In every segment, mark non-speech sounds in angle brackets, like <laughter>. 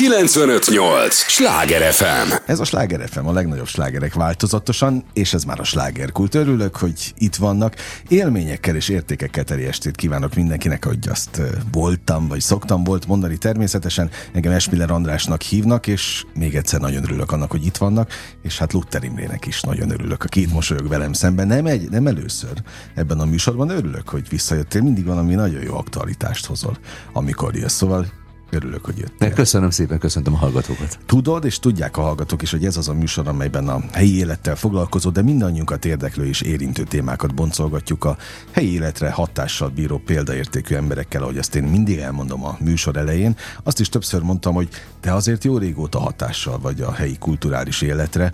958! Sláger FM! Ez a Sláger FM, a legnagyobb slágerek változatosan, és ez már a slágerkult. Örülök, hogy itt vannak. Élményekkel és értékekkel teli estét kívánok mindenkinek, hogy azt voltam, vagy szoktam volt mondani természetesen. Engem Esmiller Andrásnak hívnak, és még egyszer nagyon örülök annak, hogy itt vannak, és hát Luther Imrének is nagyon örülök, aki itt mosolyog velem szemben. Nem, egy, nem először ebben a műsorban, örülök, hogy visszajöttél. Mindig valami nagyon jó aktualitást hozol, amikor jössz. Szóval Örülök, hogy jöttél. Köszönöm szépen, köszöntöm a hallgatókat. Tudod, és tudják a hallgatók is, hogy ez az a műsor, amelyben a helyi élettel foglalkozó, de mindannyiunkat érdeklő és érintő témákat boncolgatjuk a helyi életre hatással bíró példaértékű emberekkel, ahogy azt én mindig elmondom a műsor elején. Azt is többször mondtam, hogy te azért jó régóta hatással vagy a helyi kulturális életre.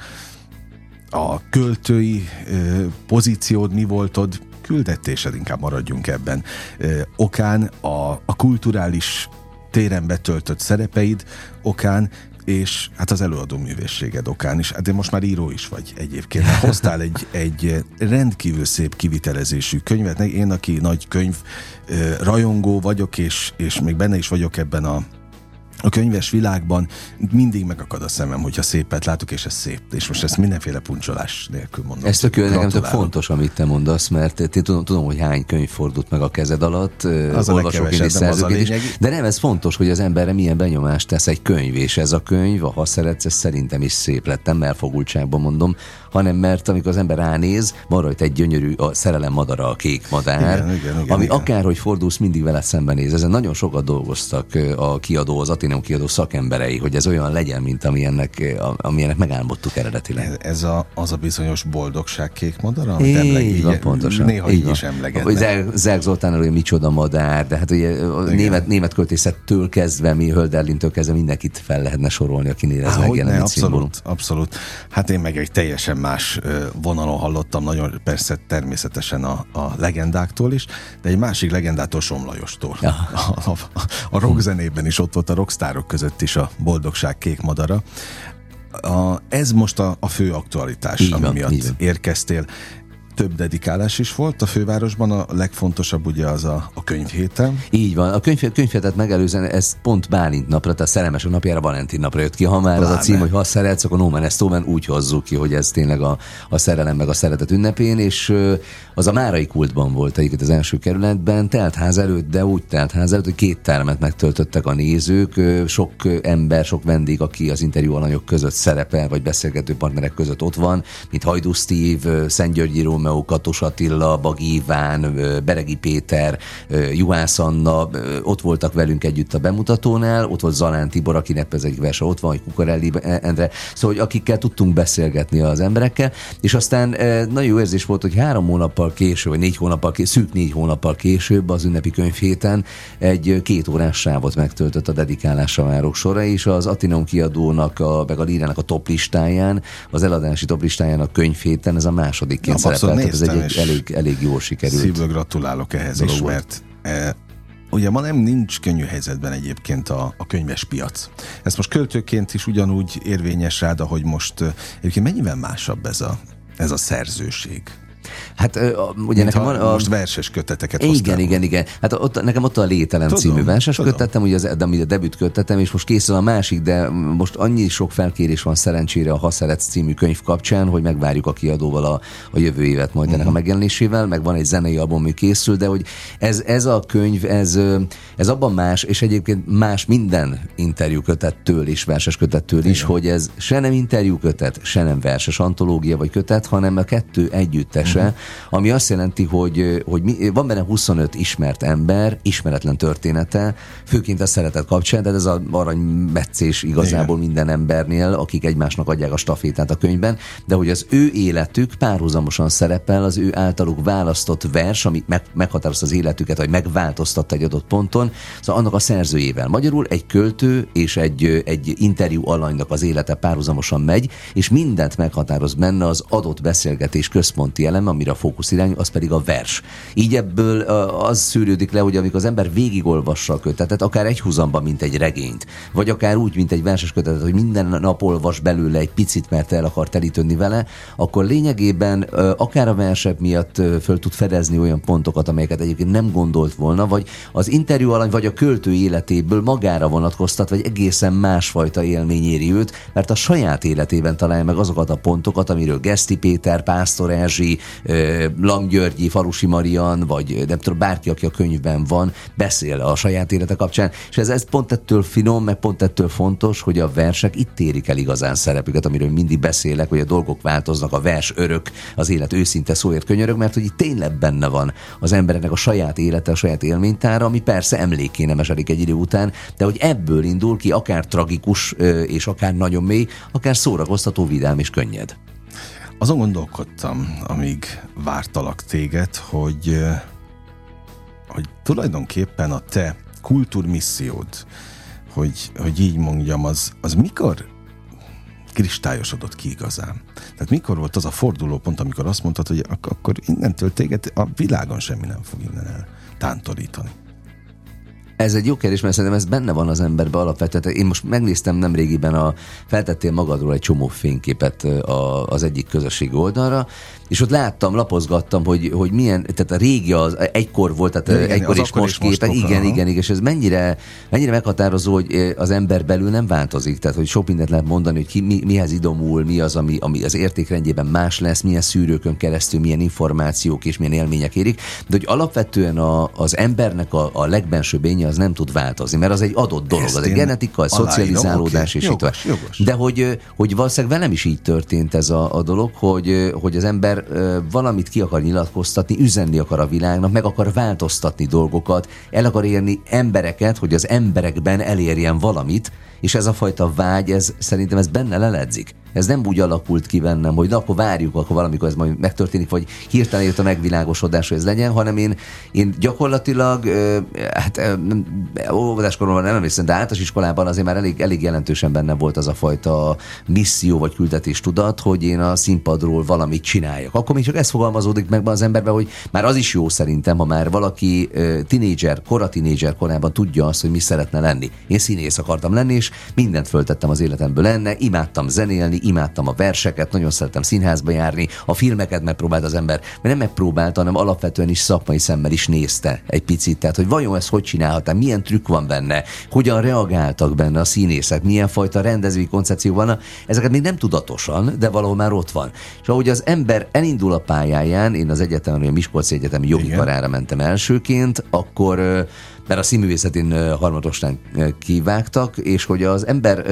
A költői pozíciód mi voltod, küldetésed, inkább maradjunk ebben. Okán a, a kulturális téren betöltött szerepeid okán, és hát az előadó művészséged okán is. Hát de most már író is vagy egyébként. Hoztál egy, egy rendkívül szép kivitelezésű könyvet. Én, aki nagy könyv rajongó vagyok, és, és még benne is vagyok ebben a a könyves világban mindig megakad a szemem, hogyha szépet látok, és ez szép. És most ezt mindenféle puncsolás nélkül mondom. Ez tök nekem tök fontos, amit te mondasz, mert én tudom, tudom, hogy hány könyv fordult meg a kezed alatt, az olvasok én is szerzőként is. De nem, ez fontos, hogy az emberre milyen benyomást tesz egy könyv, és ez a könyv, ha szeretsz, ez szerintem is szép lett, nem elfogultságban mondom, hanem mert amikor az ember ránéz, van rajta egy gyönyörű a szerelem madara, a kék madár, igen, igen, igen, ami igen. akárhogy fordulsz, mindig vele szembenéz. Ezen nagyon sokat dolgoztak a kiadó, az Ateneum kiadó szakemberei, hogy ez olyan legyen, mint amilyennek, amilyennek megálmodtuk eredetileg. Ez, a, az a bizonyos boldogság kék madara, amit így emleg, van, pontosan. Néha így, így is emlegetnek. Zerg Zoltán, hogy micsoda madár, de hát ugye a német, német költészettől kezdve, mi Hölderlintől kezdve mindenkit fel lehetne sorolni, akinél ez megjelent. Abszolút, abszolút. Hát én meg egy teljesen más vonalon hallottam, nagyon persze természetesen a, a legendáktól is, de egy másik legendától Somlajostól. Ja. A, a, a rock zenében is ott volt a rockstárok között is a boldogság kék madara. A, ez most a, a fő aktualitás, így ami van, miatt érkeztél több dedikálás is volt a fővárosban, a legfontosabb ugye az a, a könyvhéten. Így van, a könyv, könyvhétet megelőzően ez pont Bálint napra, tehát Szerelmesek napjára, Valentin napra jött ki. Ha már Pláne. az a cím, hogy ha szeretsz, akkor No Man Stomen úgy hozzuk ki, hogy ez tényleg a, a szerelem meg a szeretet ünnepén, és az a Márai kultban volt egyébként az első kerületben, teltház előtt, de úgy teltház előtt, hogy két termet megtöltöttek a nézők, sok ember, sok vendég, aki az interjú alanyok között szerepel, vagy beszélgető partnerek között ott van, mint Hajdú Steve, Szent Györgyi Rómeó, Katos Attila, Bagi Iván, Beregi Péter, Juhász Anna, ott voltak velünk együtt a bemutatónál, ott volt Zalán Tibor, akinek ez egy verse ott van, hogy Kukorelli Endre, szóval hogy akikkel tudtunk beszélgetni az emberekkel, és aztán nagyon jó érzés volt, hogy három hónappal később, vagy négy hónappal később, szűk négy hónappal később az ünnepi könyvhéten egy két órás sávot megtöltött a dedikálásra várok sora, és az Atinon kiadónak, a, meg a Lírának a top listáján, az eladási top listáján a könyvhéten, ez a másodikként szerepelt ez egy, egy elég, elég jól sikerült. Szívből gratulálok ehhez is, volt. mert e, Ugye ma nem nincs könnyű helyzetben egyébként a, a könyves piac. Ez most költőként is ugyanúgy érvényes rád, ahogy most egyébként mennyivel másabb ez a, ez a szerzőség? Hát ugye nekem van... A... Most verses köteteket Igen, hoztál. igen, igen. Hát ott, nekem ott a Lételem tudom, című verses tudom. kötetem, ugye az, de a debüt kötetem, és most készül a másik, de most annyi sok felkérés van szerencsére a Ha Szeretsz című könyv kapcsán, hogy megvárjuk a kiadóval a, a jövő évet majd uh-huh. ennek a mhm. megjelenésével, meg van egy zenei album, ami készül, de hogy ez, ez a könyv, ez, ez abban más, és egyébként más minden interjú kötettől és verses kötettől is, igen. hogy ez se nem interjú kötet, se nem verses antológia vagy kötet, hanem a kettő együttes uh-huh. ami azt jelenti, hogy, hogy mi, van benne 25 ismert ember, ismeretlen története, főként a szeretet kapcsán, de ez az aranymetszés igazából Igen. minden embernél, akik egymásnak adják a stafétát a könyvben, de hogy az ő életük párhuzamosan szerepel, az ő általuk választott vers, ami meg, meghatározta az életüket, vagy megváltoztatta egy adott ponton, szóval annak a szerzőjével. Magyarul egy költő és egy, egy interjú alanynak az élete párhuzamosan megy, és mindent meghatároz benne az adott beszélgetés központi eleme, amire a fókusz irány, az pedig a vers. Így ebből az szűrődik le, hogy amikor az ember végigolvassa a kötetet, akár egy húzamban, mint egy regényt, vagy akár úgy, mint egy verses kötetet, hogy minden nap olvas belőle egy picit, mert el akar telítődni vele, akkor lényegében akár a versek miatt föl tud fedezni olyan pontokat, amelyeket egyébként nem gondolt volna, vagy az interjú alany, vagy a költő életéből magára vonatkoztat, vagy egészen másfajta élmény éri őt, mert a saját életében találja meg azokat a pontokat, amiről Geszti Péter, Pásztor Erzsi, Langgyörgyi, Falusi Marian, vagy nem tudom, bárki, aki a könyvben van, beszél a saját élete kapcsán, és ez, ez pont ettől finom, meg pont ettől fontos, hogy a versek itt érik el igazán szerepüket, amiről mindig beszélek, hogy a dolgok változnak, a vers örök, az élet őszinte szóért könyörög, mert hogy itt tényleg benne van az embernek a saját élete, a saját élménytára, ami persze emléké nem esedik egy idő után, de hogy ebből indul ki akár tragikus, és akár nagyon mély, akár szórakoztató, vidám és könnyed. Azon gondolkodtam, amíg vártalak téged, hogy, hogy tulajdonképpen a te kultúrmissziód, hogy, hogy így mondjam, az, az mikor kristályosodott ki igazán? Tehát mikor volt az a fordulópont, amikor azt mondtad, hogy ak- akkor innentől téged a világon semmi nem fog innen el tántorítani? Ez egy jó kérdés, mert szerintem ez benne van az emberben alapvetően. Én most megnéztem nem régiben a, feltettél magadról egy csomó fényképet a, az egyik közösség oldalra, és ott láttam, lapozgattam, hogy, hogy milyen, tehát a régi az egykor volt, tehát igen, egykor és most képek, igen, igen, igen, és ez mennyire, mennyire meghatározó, hogy az ember belül nem változik, tehát hogy sok mindent lehet mondani, hogy ki, mi, mihez idomul, mi az, ami, ami az értékrendjében más lesz, milyen szűrőkön keresztül, milyen információk és milyen élmények érik, de hogy alapvetően a, az embernek a, a legbensőbb énye az nem tud változni, mert az egy adott dolog, Ezt az egy genetika, egy szocializálódás, okay. és itt jogos. De hogy, hogy valószínűleg velem is így történt ez a, a dolog, hogy, hogy az ember ember valamit ki akar nyilatkoztatni, üzenni akar a világnak, meg akar változtatni dolgokat, el akar érni embereket, hogy az emberekben elérjen valamit, és ez a fajta vágy, ez szerintem ez benne leledzik. Ez nem úgy alakult ki bennem, hogy na, akkor várjuk, akkor valamikor ez majd megtörténik, vagy hirtelen jött a megvilágosodás, hogy ez legyen, hanem én, én gyakorlatilag, hát óvodáskoromban nem emlékszem, de általános iskolában azért már elég, elég jelentősen benne volt az a fajta misszió vagy küldetés tudat, hogy én a színpadról valamit csináljak. Akkor még csak ez fogalmazódik meg az emberben, hogy már az is jó szerintem, ha már valaki tinédzser, kora tinédzser korában tudja azt, hogy mi szeretne lenni. Én színész akartam lenni, és mindent föltettem az életemből lenne, imádtam zenélni, imádtam a verseket, nagyon szerettem színházba járni, a filmeket megpróbált az ember, mert nem megpróbálta, hanem alapvetően is szakmai szemmel is nézte egy picit. Tehát, hogy vajon ezt hogy csinálhatnám, milyen trükk van benne, hogyan reagáltak benne a színészek, milyen fajta rendezői koncepció van, ezeket még nem tudatosan, de valahol már ott van. És ahogy az ember elindul a pályáján, én az egyetemen, a Miskolci Egyetemi jogi karára mentem elsőként, akkor mert a színművészetén harmadostán kivágtak, és hogy az ember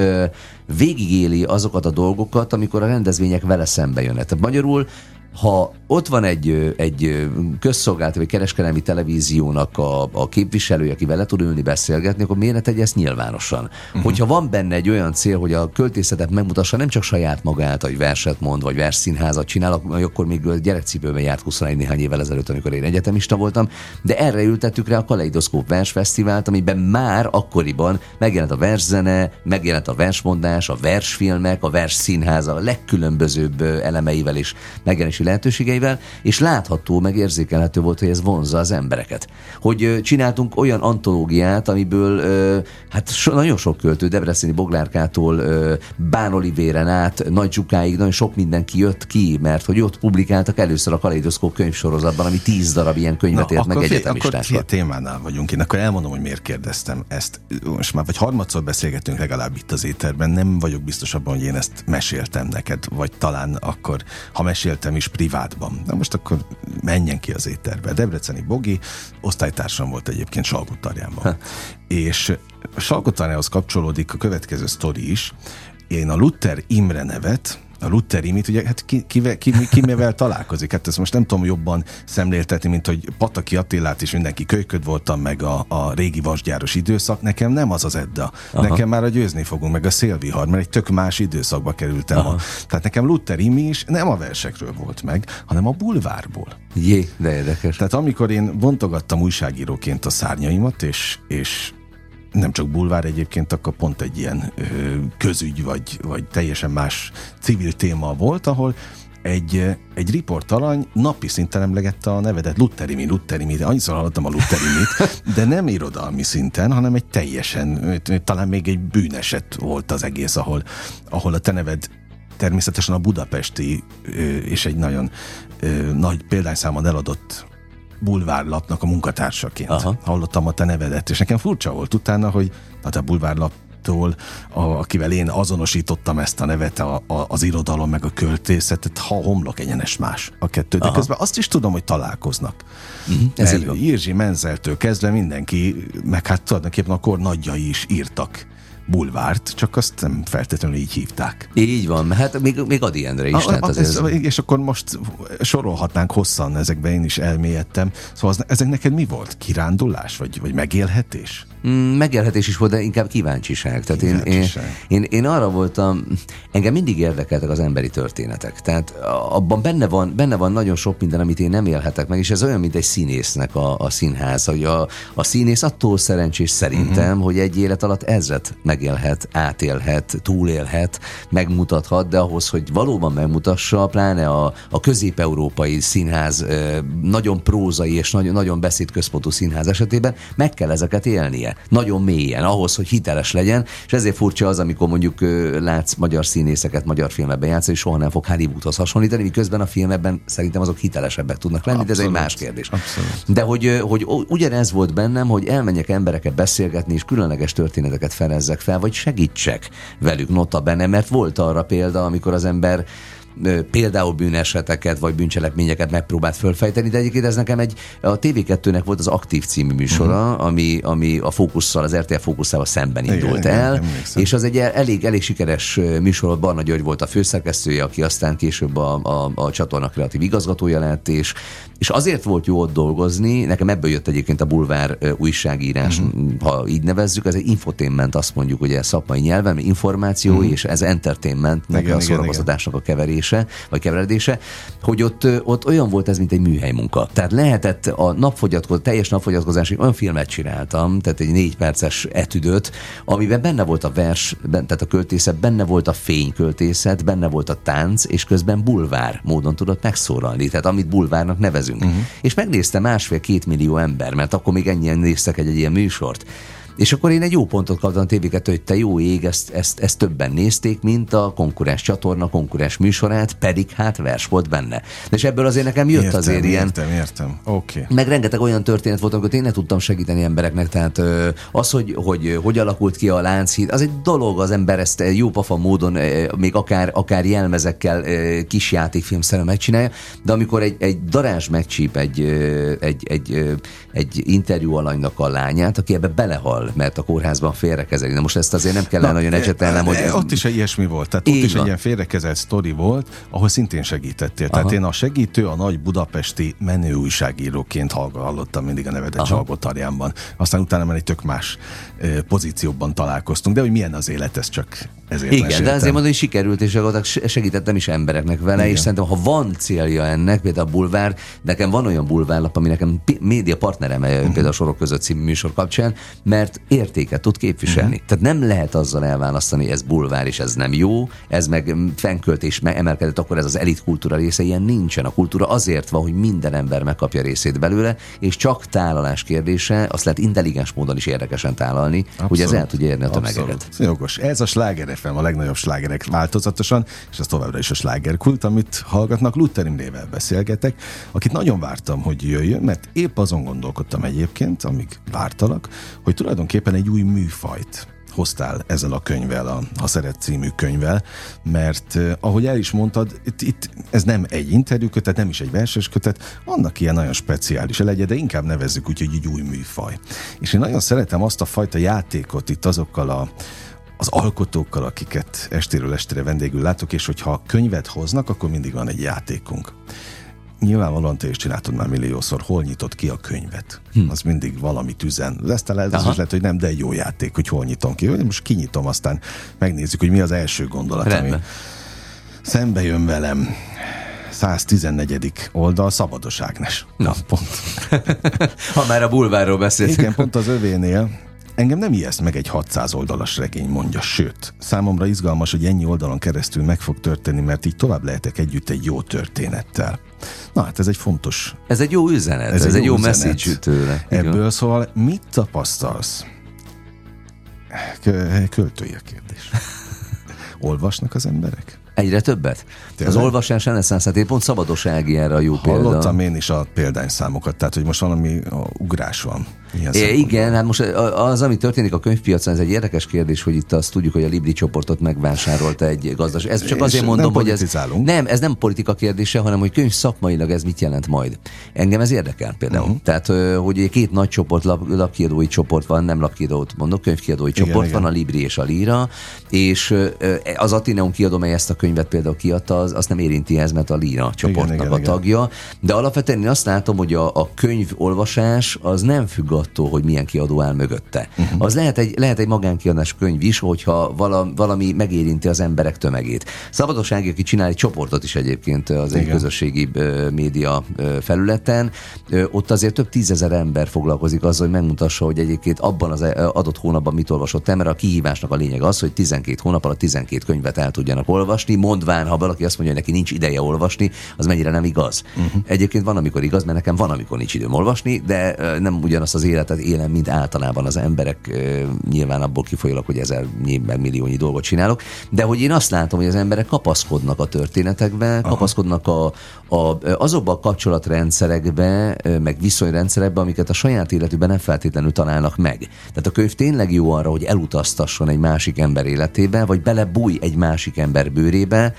végigéli azokat a dolgokat, amikor a rendezvények vele szembe jönnek. Tehát magyarul ha ott van egy, egy közszolgálati vagy kereskedelmi televíziónak a, a képviselője, aki vele tud ülni, beszélgetni, akkor miért ne tegye ezt nyilvánosan? Uh-huh. Hogyha van benne egy olyan cél, hogy a költészetet megmutassa nem csak saját magát, hogy verset mond, vagy versszínházat csinál, akkor még gyerekcipőben járt 21 néhány évvel ezelőtt, amikor én egyetemista voltam, de erre ültettük rá a Kaleidoszkóp versfesztivált, amiben már akkoriban megjelent a verszene, megjelent a versmondás, a versfilmek, a versszínháza a legkülönbözőbb elemeivel és megjelenési lehetőségeivel, és látható, meg érzékelhető volt, hogy ez vonzza az embereket. Hogy csináltunk olyan antológiát, amiből hát so, nagyon sok költő, Debreceni Boglárkától Bán Olivéren át, Nagy Zsukáig nagyon sok mindenki jött ki, mert hogy ott publikáltak először a Kaleidoszkóp könyvsorozatban, ami tíz darab ilyen könyvet ért meg egyetemistákra. Akkor témánál vagyunk. Én akkor elmondom, hogy miért kérdeztem ezt. Most már vagy harmadszor beszélgetünk legalább itt az éterben. Nem vagyok biztos abban, hogy én ezt meséltem neked, vagy talán akkor, ha meséltem is privátban. Na most akkor menjen ki az étterbe. Debreceni Bogi, osztálytársam volt egyébként Salgótarjánban. És Salgótarjához kapcsolódik a következő sztori is. Én a Luther Imre nevet a Luther Imit, ugye hát ki, ki, ki, ki, mivel találkozik? Hát ezt most nem tudom jobban szemléltetni, mint hogy Pataki Attilát is mindenki kölyköd voltam, meg a, a régi vasgyáros időszak. Nekem nem az az Edda. Aha. Nekem már a győzni fogunk, meg a szélvihar, mert egy tök más időszakba kerültem. A, tehát nekem Luther Imi is nem a versekről volt meg, hanem a bulvárból. Jé, de érdekes. Tehát amikor én bontogattam újságíróként a szárnyaimat, és, és nem csak bulvár egyébként, akkor pont egy ilyen közügy, vagy, vagy teljesen más civil téma volt, ahol egy, egy riportalany napi szinten emlegette a nevedet Lutterimi, Lutterimi, annyiszor hallottam a Lutterimit, de nem irodalmi szinten, hanem egy teljesen, talán még egy bűneset volt az egész, ahol, ahol a te neved természetesen a budapesti és egy nagyon nagy példányszámon eladott bulvárlapnak a munkatársaként. Aha. Hallottam a te nevedet, és nekem furcsa volt utána, hogy hát a bulvárlap tól, akivel én azonosítottam ezt a nevet, a, a, az irodalom meg a költészetet, ha homlok egyenes más a kettő. De Aha. közben azt is tudom, hogy találkoznak. Uh-huh, ez Irzsi Menzeltől kezdve mindenki, meg hát tulajdonképpen a kor nagyjai is írtak bulvárt, csak azt nem feltétlenül így hívták. Így van, hát még, még Adi Endre is. A, tehát azért ez, ez... És akkor most sorolhatnánk hosszan, ezekben én is elmélyedtem. Szóval az, ezek neked mi volt? Kirándulás, vagy, vagy megélhetés? Mm, megélhetés is volt, de inkább kíváncsiság. Tehát kíváncsiság. Én, én, én, én arra voltam, engem mindig érdekeltek az emberi történetek. Tehát abban benne van, benne van nagyon sok minden, amit én nem élhetek meg, és ez olyan, mint egy színésznek a, a színház, hogy a, a színész attól szerencsés szerintem, uh-huh. hogy egy élet alatt ezret megélhet, átélhet, túlélhet, megmutathat, de ahhoz, hogy valóban megmutassa, pláne a, a közép-európai színház nagyon prózai és nagyon, nagyon beszédközpontú színház esetében meg kell ezeket élnie nagyon mélyen, ahhoz, hogy hiteles legyen, és ezért furcsa az, amikor mondjuk látsz magyar színészeket magyar filmekben játszani, és soha nem fog Hollywoodhoz hasonlítani, miközben a filmekben szerintem azok hitelesebbek tudnak lenni, Abszolút. de ez egy más kérdés. Abszolút. De hogy, hogy ugyanez volt bennem, hogy elmenjek embereket beszélgetni, és különleges történeteket felezzek fel, vagy segítsek velük nota benne, mert volt arra példa, amikor az ember például bűneseteket vagy bűncselekményeket megpróbált fölfejteni, de egyébként ez nekem egy, a TV2-nek volt az Aktív című műsora, uh-huh. ami, ami a fókusszal, az RTL fókuszával szemben indult igen, el, igen, és az egy elég, elég sikeres műsor, Barna György volt a főszerkesztője, aki aztán később a, a, a csatorna kreatív igazgatója lett, és, és azért volt jó ott dolgozni, nekem ebből jött egyébként a bulvár újságírás, uh-huh. ha így nevezzük, ez egy infotainment, azt mondjuk, hogy ez szakmai nyelven, információ, uh-huh. és ez entertainmentnek a szórakoztatásnak a keverés keverése, vagy keveredése, hogy ott, ott olyan volt ez, mint egy műhely munka. Tehát lehetett a napfogyatkozás, teljes napfogyatkozásig olyan filmet csináltam, tehát egy négy perces etüdöt, amiben benne volt a vers, tehát a költészet, benne volt a fényköltészet, benne volt a tánc, és közben bulvár módon tudott megszólalni, tehát amit bulvárnak nevezünk. Uh-huh. És megnézte másfél-két millió ember, mert akkor még ennyien néztek egy, egy ilyen műsort. És akkor én egy jó pontot kaptam tv hogy te jó ég, ezt, ezt, ezt többen nézték, mint a konkurens csatorna, konkurens műsorát, pedig hát vers volt benne. És ebből azért nekem jött értem, azért ilyen... Értem, értem, oké. Okay. Meg rengeteg olyan történet volt, amikor én ne tudtam segíteni embereknek, tehát az, hogy, hogy hogy alakult ki a Lánchíd, az egy dolog, az ember ezt jó pafa módon, még akár, akár jelmezekkel kis játékfilmszerűen megcsinálja, de amikor egy, egy darázs megcsíp egy, egy, egy, egy interjú alanynak a lányát, aki ebbe belehal, hal, mert a kórházban félrekezeli. Na most ezt azért nem kellene Na, nagyon ecsetelnem, hogy... Ott is egy ilyesmi volt, tehát ott is van. egy ilyen félrekezelt sztori volt, ahol szintén segítettél. Aha. Tehát én a segítő, a nagy budapesti menő újságíróként hallottam mindig a nevedet Csalgotarjánban. Aztán utána már egy tök más pozícióban találkoztunk, de hogy milyen az élet, ez csak ezért Igen, meséltem. de azért mondom, hogy sikerült, és segítettem is embereknek vele, Igen. és szerintem, ha van célja ennek, például a bulvár, nekem van olyan bulvárlap, ami nekem média partnerem uh-huh. például a sorok között című műsor kapcsán, mert értéket tud képviselni. Uh-huh. Tehát nem lehet azzal elválasztani, ez bulvár, és ez nem jó, ez meg fenkölt meg emelkedett, akkor ez az elit kultúra része, ilyen nincsen. A kultúra azért van, hogy minden ember megkapja részét belőle, és csak tálalás kérdése, azt lehet intelligens módon is érdekesen tálalni, Abszolút. hogy ez el tudja érni a tömegeket. Jogos. Ez a sláger FM, a legnagyobb slágerek változatosan, és ez továbbra is a slágerkult, amit hallgatnak. Luther Imrével beszélgetek, akit nagyon vártam, hogy jöjjön, mert épp azon gondolkodtam egyébként, amíg vártalak, hogy tulajdonképpen egy új műfajt hoztál ezzel a könyvvel, a Ha Szeret című könyvvel, mert ahogy el is mondtad, itt, itt ez nem egy interjúkötet, nem is egy verses kötet, annak ilyen nagyon speciális legyen, de inkább nevezzük úgy, hogy egy új műfaj. És én nagyon szeretem azt a fajta játékot itt azokkal a az alkotókkal, akiket estéről estére vendégül látok, és hogyha könyvet hoznak, akkor mindig van egy játékunk. Nyilvánvalóan te is csináltad már milliószor, hol nyitott ki a könyvet. Hm. Az mindig valami üzen. Lesz talán ez is lehet, hogy nem, de egy jó játék, hogy hol nyitom ki. Most kinyitom, aztán megnézzük, hogy mi az első gondolat, Rendben. ami szembe jön velem. 114. oldal, Szabados Ágnes. Na, pont. <laughs> ha már a bulvárról beszéltünk. Igen, pont az övénél Engem nem ijeszt meg egy 600 oldalas regény, mondja, sőt, számomra izgalmas, hogy ennyi oldalon keresztül meg fog történni, mert így tovább lehetek együtt egy jó történettel. Na hát ez egy fontos... Ez egy jó üzenet, ez, ez egy, jó, jó message tőle. Ebből szóval mit tapasztalsz? Költői a kérdés. <laughs> Olvasnak az emberek? Egyre többet? Tényleg? Az olvasás reneszánszát, pont Szabados Ági erre a jó Hallottam példa. Hallottam én is a példányszámokat, tehát hogy most valami ugrás van. É, igen, hát most az, ami történik a könyvpiacon, ez egy érdekes kérdés, hogy itt azt tudjuk, hogy a Libri csoportot megvásárolta egy gazdaság. Ez csak azért mondom, hogy ez nem, ez nem politika kérdése, hanem hogy könyv szakmailag ez mit jelent majd. Engem ez érdekel például. Uh-huh. Tehát, hogy két nagy csoport, lap, lapkiadói csoport van, nem lapkiadót mondok, könyvkiadói igen, csoport igen. van, a Libri és a Lira, és az Atineum kiadó, mely ezt a könyvet például kiadta, az, azt nem érinti ez, mert a Lira csoportnak igen, igen, a tagja. Igen. De alapvetően én azt látom, hogy a, a könyvolvasás az nem függ attól, hogy milyen kiadó áll mögötte. Uh-huh. Az lehet egy, lehet egy magánkiadás könyv is, hogyha vala, valami megérinti az emberek tömegét. Szabadossági, aki csinál egy csoportot is egyébként az egy közösségi média felületen, ott azért több tízezer ember foglalkozik azzal, hogy megmutassa, hogy egyébként abban az adott hónapban mit olvasott el, mert a kihívásnak a lényeg az, hogy 12 hónap alatt 12 könyvet el tudjanak olvasni, mondván, ha valaki azt mondja, hogy neki nincs ideje olvasni, az mennyire nem igaz. Uh-huh. Egyébként van, amikor igaz, mert nekem van, amikor nincs időm olvasni, de nem ugyanazt az életet élem, mint általában az emberek, nyilván abból kifolyólag, hogy ezer meg milliónyi dolgot csinálok, de hogy én azt látom, hogy az emberek kapaszkodnak a történetekbe, kapaszkodnak a, a, azokba a kapcsolatrendszerekbe, meg viszonyrendszerekbe, amiket a saját életükben nem feltétlenül találnak meg. Tehát a könyv tényleg jó arra, hogy elutaztasson egy másik ember életébe, vagy belebúj egy másik ember bőrébe,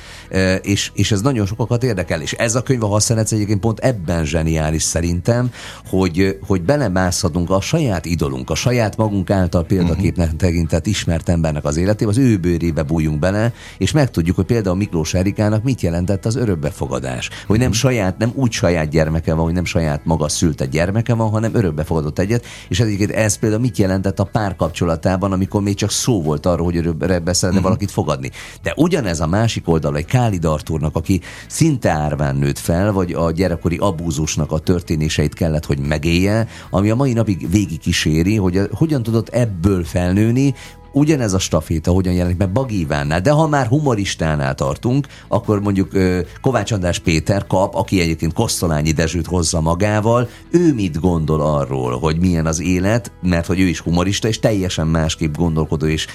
és, és ez nagyon sokakat érdekel. És ez a könyv, a használsz egyébként pont ebben zseniális szerintem, hogy, hogy belemászhatunk a saját idolunk, a saját magunk által példaképnek uh-huh. tekintett ismert embernek az életébe, az ő bőrébe bújjunk bele, és megtudjuk, hogy például Miklós Erikának mit jelentett az örökbefogadás. Hogy nem uh-huh. saját, nem úgy saját gyermeke van, hogy nem saját maga szülte gyermeke van, hanem örökbefogadott egyet, és egyébként ez például mit jelentett a párkapcsolatában, amikor még csak szó volt arról, hogy örökbe szeretne uh-huh. valakit fogadni. De ugyanez a másik oldal, egy Kálid Artúrnak, aki szinte árván nőtt fel, vagy a gyerekkori abúzusnak a történéseit kellett, hogy megélje, ami a mai napig végig kíséri, hogy hogyan tudott ebből felnőni, ugyanez a staféta hogyan jelenik meg Bagi Ivánnál, de ha már humoristánál tartunk, akkor mondjuk Kovács András Péter kap, aki egyébként Kosztolányi Dezsőt hozza magával, ő mit gondol arról, hogy milyen az élet, mert hogy ő is humorista, és teljesen másképp gondolkodó és,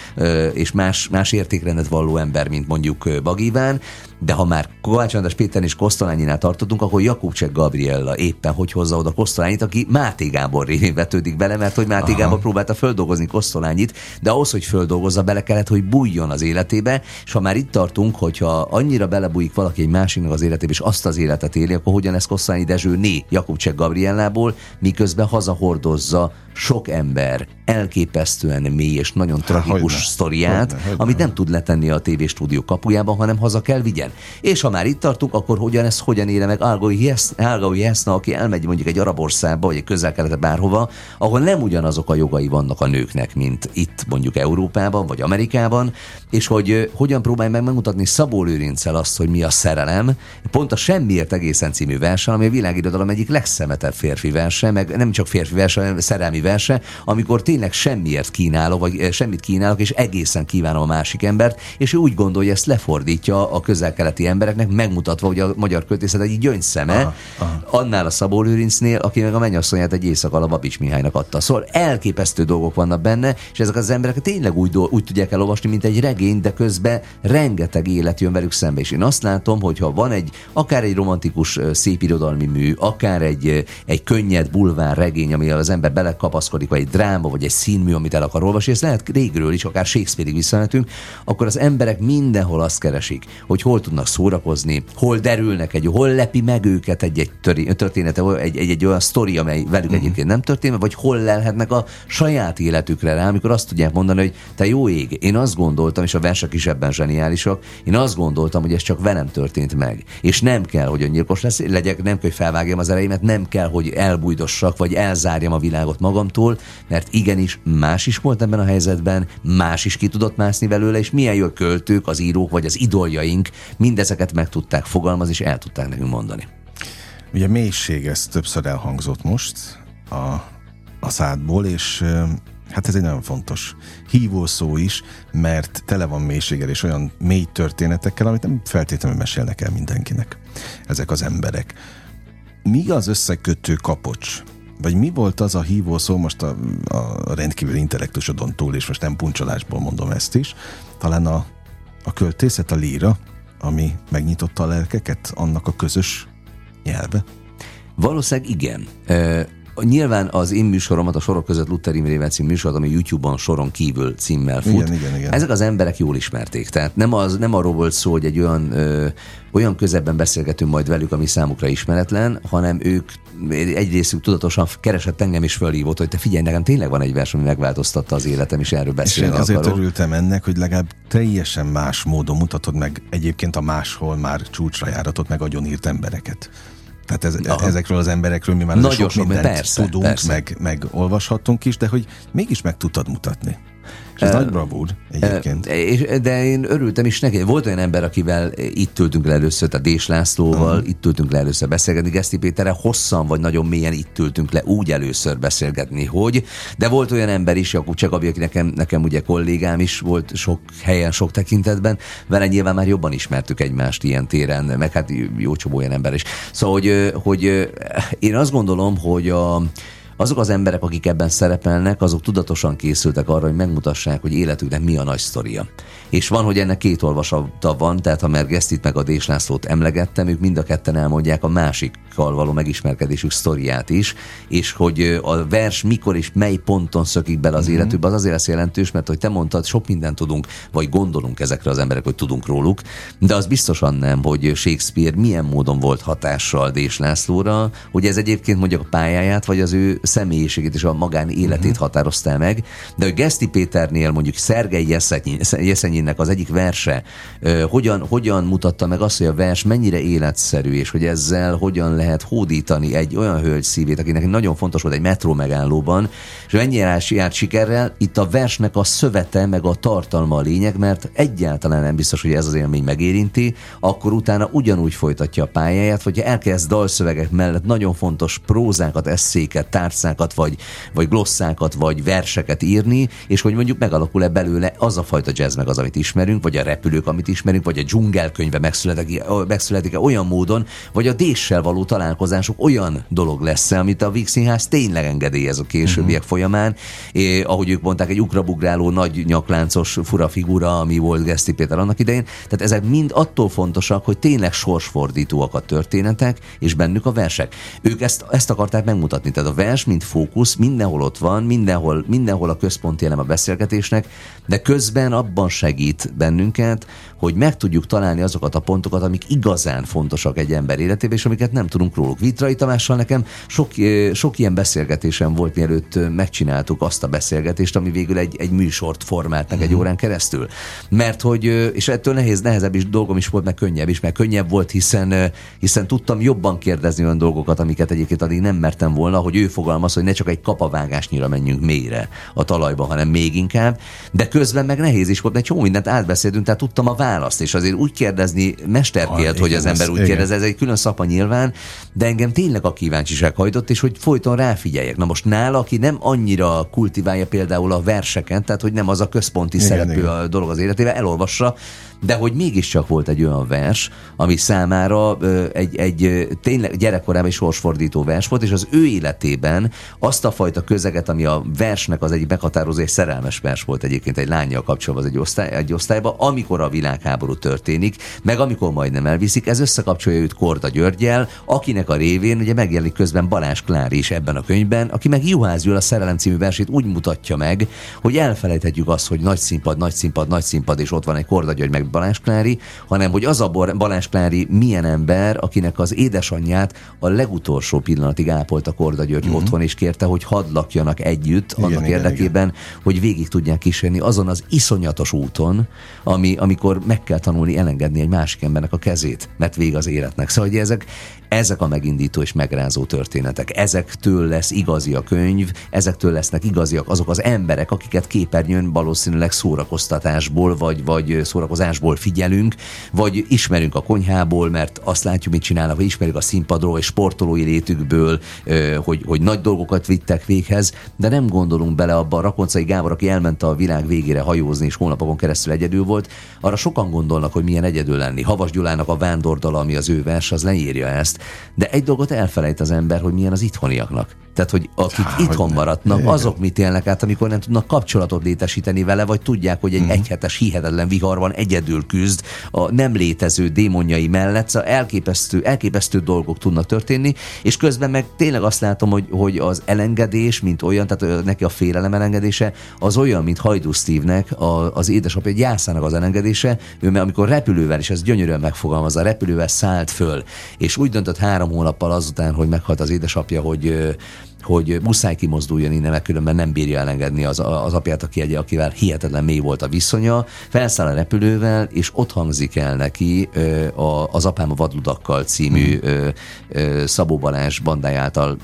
és más, más értékrendet valló ember, mint mondjuk Bagi Iván, de ha már Kovács András Péter és Kosztolányinál tartottunk, akkor Jakubcsek Gabriella éppen hogy hozza oda Kosztolányit, aki Máté Gábor révén vetődik bele, mert hogy Máté Aha. Gábor próbálta földolgozni Kosztolányit, de ahhoz, hogy földolgozza, bele kellett, hogy bújjon az életébe, és ha már itt tartunk, hogyha annyira belebújik valaki egy másiknak az életébe, és azt az életet éli, akkor hogyan ez Kosztolányi Dezső né Jakubcsek Gabriellából, miközben hazahordozza sok ember elképesztően mély és nagyon tragikus hogyne, sztoriát, hogyne, hogyne. amit nem tud letenni a tévéstúdió kapujában, hanem haza kell vigyen. És ha már itt tartunk, akkor hogyan ez hogyan éle meg Algaui Heszna, aki elmegy mondjuk egy arab országba, vagy egy közel bárhova, ahol nem ugyanazok a jogai vannak a nőknek, mint itt mondjuk Európában, vagy Amerikában, és hogy hogyan próbálj meg megmutatni Szabó Lőrincel azt, hogy mi a szerelem, pont a Semmiért egészen című verse, ami a világirodalom egyik legszemetebb férfi verse, meg nem csak férfi verse, hanem szerelmi verse, amikor tényleg semmiért kínálok, vagy eh, semmit kínálok, és egészen kívánom a másik embert, és ő úgy gondolja, hogy ezt lefordítja a közel-keleti embereknek, megmutatva, hogy a magyar költészet egy gyöngyszeme, aha, aha. annál a Szabó Lőrincnél, aki meg a mennyasszonyát egy éjszak alatt Babics Mihálynak adta. Szóval elképesztő dolgok vannak benne, és ezek az emberek tényleg úgy, úgy tudják elolvasni, mint egy regény, de közben rengeteg élet jön velük szembe. És én azt látom, hogy ha van egy, akár egy romantikus szép irodalmi mű, akár egy, egy könnyed bulvár regény, amivel az ember belekapaszkodik, vagy egy dráma, vagy egy színmű, amit el akar olvasni, ezt lehet régről is, akár Shakespeare-ig visszamentünk, akkor az emberek mindenhol azt keresik, hogy hol tudnak szórakozni, hol derülnek egy, hol lepi meg őket egy-egy története, egy, egy, egy olyan sztori, amely velük uh-huh. egyébként nem történt, vagy hol lelhetnek a saját életükre rá, amikor azt tudják mondani, hogy te jó ég, én azt gondoltam, és a versek is ebben zseniálisak, én azt gondoltam, hogy ez csak velem történt meg. És nem kell, hogy öngyilkos lesz, legyek, nem kell, hogy felvágjam az ereimet, nem kell, hogy elbújdossak, vagy elzárjam a világot magamtól, mert igenis más is volt ebben a helyzetben, más is ki tudott mászni belőle, és milyen jó költők, az írók, vagy az idoljaink mindezeket meg tudták fogalmazni, és el tudták nekünk mondani. Ugye mélység, ez többször elhangzott most a, a szádból, és Hát ez egy nagyon fontos hívó szó is, mert tele van mélységgel és olyan mély történetekkel, amit nem feltétlenül mesélnek el mindenkinek ezek az emberek. Mi az összekötő kapocs? Vagy mi volt az a hívó szó, most a, a rendkívül intellektusodon túl, és most nem puncsolásból mondom ezt is, talán a, a költészet, a líra, ami megnyitotta a lelkeket, annak a közös nyelve? Valószínűleg igen nyilván az én műsoromat, a sorok között Luther Imrével című műsorot, ami YouTube-on soron kívül címmel fut. Igen, igen, igen. Ezek az emberek jól ismerték. Tehát nem, az, nem arról volt szó, hogy egy olyan, ö, olyan közebben beszélgetünk majd velük, ami számukra ismeretlen, hanem ők egy részük tudatosan keresett engem is fölhívott, hogy te figyelj, nekem tényleg van egy vers, ami megváltoztatta az életem, és erről beszélni és én azért akarok. örültem ennek, hogy legalább teljesen más módon mutatod meg egyébként a máshol már csúcsra járatott, meg agyonírt embereket. Tehát ez, Aha. ezekről az emberekről mi már Nagyon sok, mindent persze, tudunk, persze. Meg, meg olvashattunk is, de hogy mégis meg tudtad mutatni. És ez uh, nagy bravúr egyébként. Uh, de én örültem is neki. Volt olyan ember, akivel itt ültünk le először, a Dés Lászlóval, uh-huh. itt ültünk le először beszélgetni, Geszti Péterre hosszan vagy nagyon mélyen itt ültünk le úgy először beszélgetni, hogy, de volt olyan ember is, Jakub Csekabi, aki nekem, nekem ugye kollégám is volt sok helyen, sok tekintetben, vele nyilván már jobban ismertük egymást ilyen téren, meg hát jó csomó olyan ember is. Szóval, hogy, hogy én azt gondolom, hogy a, azok az emberek, akik ebben szerepelnek, azok tudatosan készültek arra, hogy megmutassák, hogy életüknek mi a nagy sztoria. És van, hogy ennek két olvasata van, tehát ha már Gesztit meg a Dés Lászlót emlegettem, ők mind a ketten elmondják a másikkal való megismerkedésük sztoriát is, és hogy a vers mikor és mely ponton szökik bele az mm-hmm. életükbe, az azért lesz jelentős, mert hogy te mondtad, sok mindent tudunk, vagy gondolunk ezekre az emberek, hogy tudunk róluk, de az biztosan nem, hogy Shakespeare milyen módon volt hatással Dés Lászlóra, hogy ez egyébként mondjuk a pályáját, vagy az ő személyiségét és a magán életét uh-huh. határozta meg, de hogy Geszti Péternél mondjuk Szergei Jeszenyinnek az egyik verse hogyan, hogyan mutatta meg azt, hogy a vers mennyire életszerű, és hogy ezzel hogyan lehet hódítani egy olyan hölgy szívét, akinek nagyon fontos volt egy metró megállóban, és mennyire járt sikerrel, itt a versnek a szövete, meg a tartalma a lényeg, mert egyáltalán nem biztos, hogy ez az élmény megérinti, akkor utána ugyanúgy folytatja a pályáját, hogyha elkezd dalszövegek mellett nagyon fontos prózákat, eszéket, tárc tárcákat, vagy, vagy glosszákat, vagy verseket írni, és hogy mondjuk megalakul-e belőle az a fajta jazz meg az, amit ismerünk, vagy a repülők, amit ismerünk, vagy a dzsungelkönyve megszületik, megszületik olyan módon, vagy a déssel való találkozások olyan dolog lesz amit a Víg Színház tényleg engedélyez a későbbiek uh-huh. folyamán. É, ahogy ők mondták, egy ugrabugráló nagy nyakláncos fura figura, ami volt Geszti Péter annak idején. Tehát ezek mind attól fontosak, hogy tényleg sorsfordítóak a történetek, és bennük a versek. Ők ezt, ezt akarták megmutatni. Tehát a vers, mint fókusz, mindenhol ott van, mindenhol, mindenhol a központi elem a beszélgetésnek, de közben abban segít bennünket, hogy meg tudjuk találni azokat a pontokat, amik igazán fontosak egy ember életében, és amiket nem tudunk róluk. Vitrai Tamással nekem sok, sok ilyen beszélgetésem volt, mielőtt megcsináltuk azt a beszélgetést, ami végül egy, egy műsort formált meg egy mhm. órán keresztül. Mert hogy, és ettől nehéz, nehezebb is dolgom is volt, meg könnyebb is, meg könnyebb volt, hiszen, hiszen tudtam jobban kérdezni olyan dolgokat, amiket egyébként addig nem mertem volna, hogy ő fogalmaz, hogy ne csak egy kapavágásnyira menjünk mélyre a talajba, hanem még inkább. De közben meg nehéz is volt, mert jó mindent átbeszéltünk, tehát tudtam a választ, és azért úgy kérdezni mesterkélt, ah, hogy az ember úgy kérdez, ez egy külön szapa nyilván, de engem tényleg a kíváncsiság hajtott, és hogy folyton ráfigyeljek. Na most nála, aki nem annyira kultiválja például a verseken, tehát hogy nem az a központi igen, szereplő igen. a dolog az életével, elolvassa, de hogy mégiscsak volt egy olyan vers, ami számára egy, egy tényleg gyerekkorában egy sorsfordító vers volt, és az ő életében azt a fajta közeget, ami a versnek az egyik meghatározó, egy szerelmes vers volt egyébként egy lányjal kapcsolatban az egy, osztály, egy osztályban, amikor a világháború történik, meg amikor majdnem elviszik, ez összekapcsolja őt Korda Györgyel, akinek a révén ugye megjelenik közben Balázs Klári is ebben a könyvben, aki meg Juhász a Szerelem című versét úgy mutatja meg, hogy elfelejthetjük azt, hogy nagy színpad, nagy színpad, nagy színpad, és ott van egy Korda György, meg Balázs Klári, hanem hogy az a Balázs Klári milyen ember, akinek az édesanyját a legutolsó pillanatig ápolta Korda György uh-huh. otthon, és kérte, hogy hadd lakjanak együtt, igen, annak igen, érdekében, igen. hogy végig tudják kísérni azon az iszonyatos úton, ami, amikor meg kell tanulni elengedni egy másik embernek a kezét, mert vég az életnek. Szóval, hogy ezek, ezek a megindító és megrázó történetek. Ezektől lesz igazi a könyv, ezektől lesznek igaziak azok az emberek, akiket képernyőn valószínűleg szórakoztatásból vagy, vagy szórakozásból adásból figyelünk, vagy ismerünk a konyhából, mert azt látjuk, mit csinálnak, vagy ismerjük a színpadról, és sportolói létükből, hogy, hogy nagy dolgokat vittek véghez, de nem gondolunk bele abba a Rakoncai Gábor, aki elment a világ végére hajózni, és hónapokon keresztül egyedül volt, arra sokan gondolnak, hogy milyen egyedül lenni. Havas Gyulának a vándordala, ami az ő vers, az leírja ezt. De egy dolgot elfelejt az ember, hogy milyen az itthoniaknak. Tehát, hogy akik Há, itthon hogy maradnak, azok mit élnek át, amikor nem tudnak kapcsolatot létesíteni vele, vagy tudják, hogy egy mm. egyhetes hihetetlen viharban egyedül küzd a nem létező démonjai mellett. Szóval elképesztő, elképesztő dolgok tudnak történni, és közben meg tényleg azt látom, hogy, hogy az elengedés, mint olyan, tehát neki a félelem elengedése, az olyan, mint Hajdú Steve-nek, az édesapja gyászának az elengedése, ő mert amikor repülővel, és ez gyönyörűen megfogalmazza, repülővel szállt föl, és úgy döntött három hónappal azután, hogy meghalt az édesapja, hogy hogy muszáj kimozduljon innen, mert különben nem bírja elengedni az, az apját, aki egy, akivel hihetetlen mély volt a viszonya. Felszáll a repülővel, és ott hangzik el neki az Apám a vadludakkal című mm. Szabó Balázs bandája által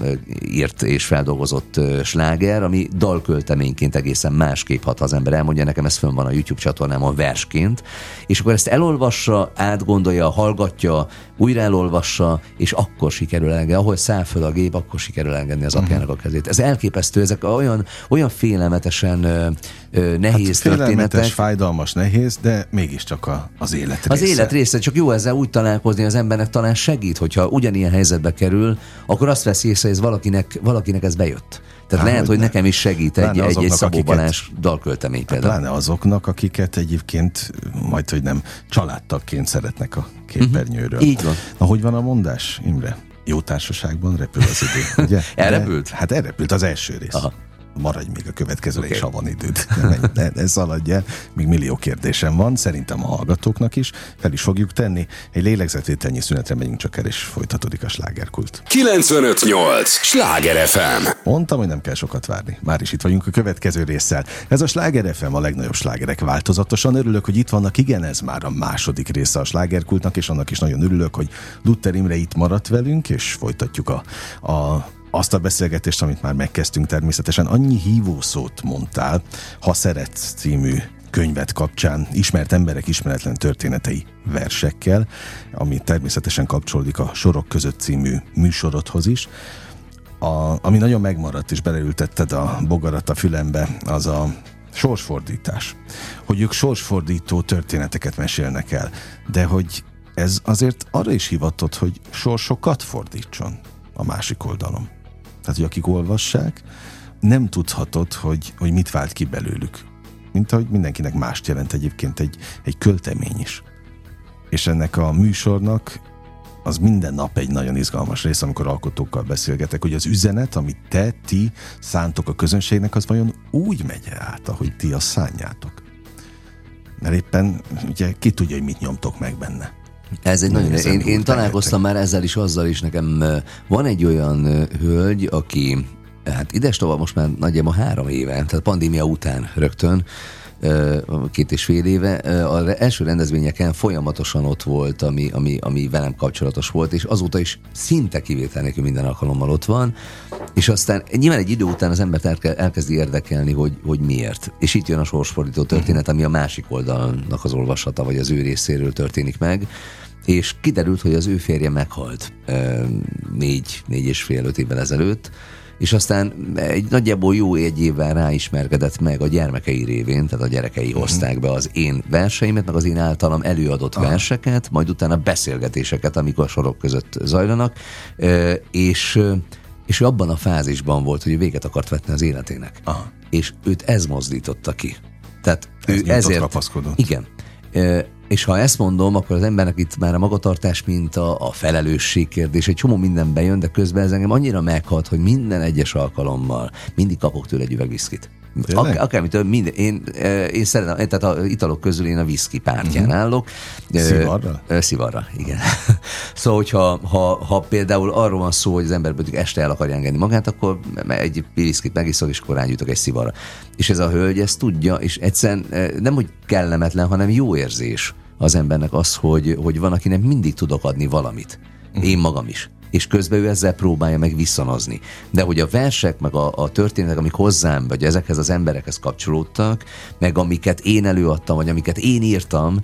írt és feldolgozott sláger, ami dalkölteményként egészen másképp hat az ember. Elmondja nekem, ez fönn van a YouTube csatornámon versként, és akkor ezt elolvassa, átgondolja, hallgatja, újra elolvassa, és akkor sikerül elengedni. Ahol száll föl a gép, akkor sikerül elengedni az apjának a kezét. Ez elképesztő, ezek olyan, olyan félelmetesen ö, ö, nehéz hát történetek. fájdalmas, nehéz, de mégiscsak a, az élet része. Az élet része, csak jó ezzel úgy találkozni, az embernek talán segít, hogyha ugyanilyen helyzetbe kerül, akkor azt veszi észre, hogy ez valakinek, valakinek ez bejött. Tehát hát, lehet, hogy, nekem is segít egy, egy, egy Szabó Balázs dalköltemény hát például. Pláne azoknak, akiket egyébként majd, hogy nem családtagként szeretnek a képernyőről. Uh-huh. Így van. Na, hogy van a mondás, Imre? Jó társaságban repül az idő, ugye? <laughs> elrepült? hát elrepült az első rész. Aha maradj még a következőre okay. is, ha van időd. Ne, ne, ne szaladj el. Még millió kérdésem van, szerintem a hallgatóknak is. Fel is fogjuk tenni. Egy lélegzetvételnyi szünetre megyünk csak el, és folytatódik a slágerkult. 958! Sláger FM! Mondtam, hogy nem kell sokat várni. Már is itt vagyunk a következő résszel. Ez a Sláger FM a legnagyobb slágerek változatosan. Örülök, hogy itt vannak. Igen, ez már a második része a slágerkultnak, és annak is nagyon örülök, hogy Luther Imre itt maradt velünk, és folytatjuk a, a azt a beszélgetést, amit már megkezdtünk természetesen, annyi hívószót mondtál, Ha Szeretsz című könyvet kapcsán ismert emberek ismeretlen történetei versekkel, ami természetesen kapcsolódik a Sorok között című műsorodhoz is. A, ami nagyon megmaradt, és beleültetted a bogarat a fülembe, az a sorsfordítás. Hogy ők sorsfordító történeteket mesélnek el, de hogy ez azért arra is hivatott, hogy sorsokat fordítson a másik oldalon. Tehát, hogy akik olvassák, nem tudhatod, hogy, hogy mit vált ki belőlük. Mint ahogy mindenkinek mást jelent egyébként egy, egy költemény is. És ennek a műsornak az minden nap egy nagyon izgalmas rész, amikor alkotókkal beszélgetek, hogy az üzenet, amit te, ti szántok a közönségnek, az vajon úgy megy át, ahogy ti azt szánjátok. Mert éppen ugye ki tudja, hogy mit nyomtok meg benne. Ez egy nagyon, én, én találkoztam már ezzel is, azzal is, nekem van egy olyan hölgy, aki hát ides tovább most már nagyjából három éve, tehát pandémia után rögtön, két és fél éve, az első rendezvényeken folyamatosan ott volt, ami, ami, ami velem kapcsolatos volt, és azóta is szinte kivétel nélkül minden alkalommal ott van, és aztán nyilván egy idő után az embert elkezdi érdekelni, hogy, hogy miért. És itt jön a sorsfordító történet, ami a másik oldalnak az olvasata, vagy az ő részéről történik meg, és kiderült, hogy az ő férje meghalt négy, négy és fél, öt évvel ezelőtt, és aztán egy nagyjából jó egy évvel ráismerkedett meg a gyermekei révén, tehát a gyerekei uh-huh. hozták be az én verseimet, meg az én általam előadott uh-huh. verseket, majd utána beszélgetéseket, amikor a sorok között zajlanak, és és ő abban a fázisban volt, hogy véget akart vetni az életének. Aha. És őt ez mozdította ki. Tehát ez ő ezért... kapaszkodott. Igen. És ha ezt mondom, akkor az embernek itt már a magatartás minta, a felelősség kérdés, egy csomó minden bejön, de közben ez engem annyira meghat, hogy minden egyes alkalommal mindig kapok tőle egy üveg viszkit. Ak- akármitől, minden, én, én szeretem, tehát a italok közül én a whisky pártján uh-huh. állok. Szivarra? Szivarra, igen. <laughs> szóval, hogyha ha, ha például arról van szó, hogy az ember mondjuk este el akarja engedni magát, akkor egy whiskyt megiszok, és akkor rányújtok egy szivarra. És ez a hölgy ezt tudja, és egyszerűen nem, hogy kellemetlen, hanem jó érzés az embernek az, hogy, hogy van, akinek mindig tudok adni valamit. Uh-huh. Én magam is és közben ő ezzel próbálja meg visszanazni. De hogy a versek, meg a, a történetek, amik hozzám, vagy ezekhez az emberekhez kapcsolódtak, meg amiket én előadtam, vagy amiket én írtam,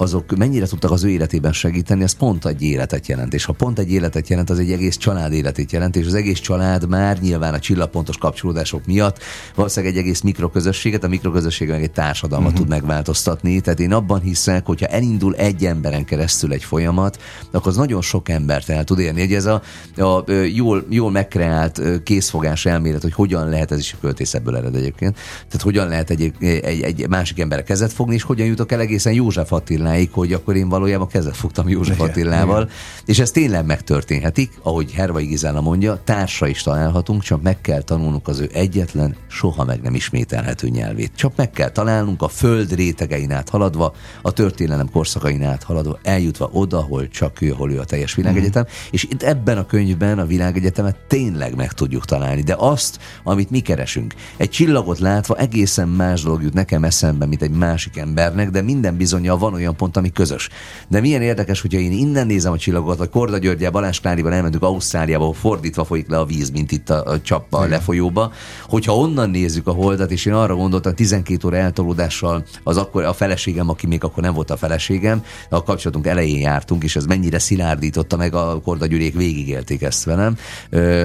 azok mennyire tudtak az ő életében segíteni, ez pont egy életet jelent. És ha pont egy életet jelent, az egy egész család életét jelent, és az egész család már nyilván a csillagpontos kapcsolódások miatt valószínűleg egy egész mikroközösséget, a mikroközösség meg egy társadalmat uh-huh. tud megváltoztatni. Tehát én abban hiszek, hogyha elindul egy emberen keresztül egy folyamat, akkor az nagyon sok embert el tud érni. Ugye ez a, a jól, jól megkreált készfogás elmélet, hogy hogyan lehet, ez is a költészetből ered egyébként, tehát hogyan lehet egy, egy, egy másik ember kezet fogni, és hogyan jutok el egészen József Attiláig, hogy akkor én valójában kezet fogtam József igen, Attilával, igen. és ez tényleg megtörténhetik, ahogy Hervai Gizella mondja, társa is találhatunk, csak meg kell tanulnunk az ő egyetlen, soha meg nem ismételhető nyelvét. Csak meg kell találnunk a föld rétegein át haladva, a történelem korszakain át haladva, eljutva oda, hol csak ő, hol ő a teljes világegyetem, mm. és itt ebben a könyvben a világegyetemet tényleg meg tudjuk találni, de azt, amit mi keresünk. Egy csillagot látva egészen más dolog jut nekem eszembe, mint egy másik embernek, de minden bizonyal van olyan pont, ami közös. De milyen érdekes, hogyha én innen nézem a csillagot, vagy Korda Györgyel, Balázs Kláriban elmentünk Ausztráliába, fordítva folyik le a víz, mint itt a, a csapba, a lefolyóba. Hogyha onnan nézzük a holdat, és én arra gondoltam, 12 óra eltolódással az akkor a feleségem, aki még akkor nem volt a feleségem, a kapcsolatunk elején jártunk, és ez mennyire szilárdította meg a Korda Gyürék végigélték ezt velem.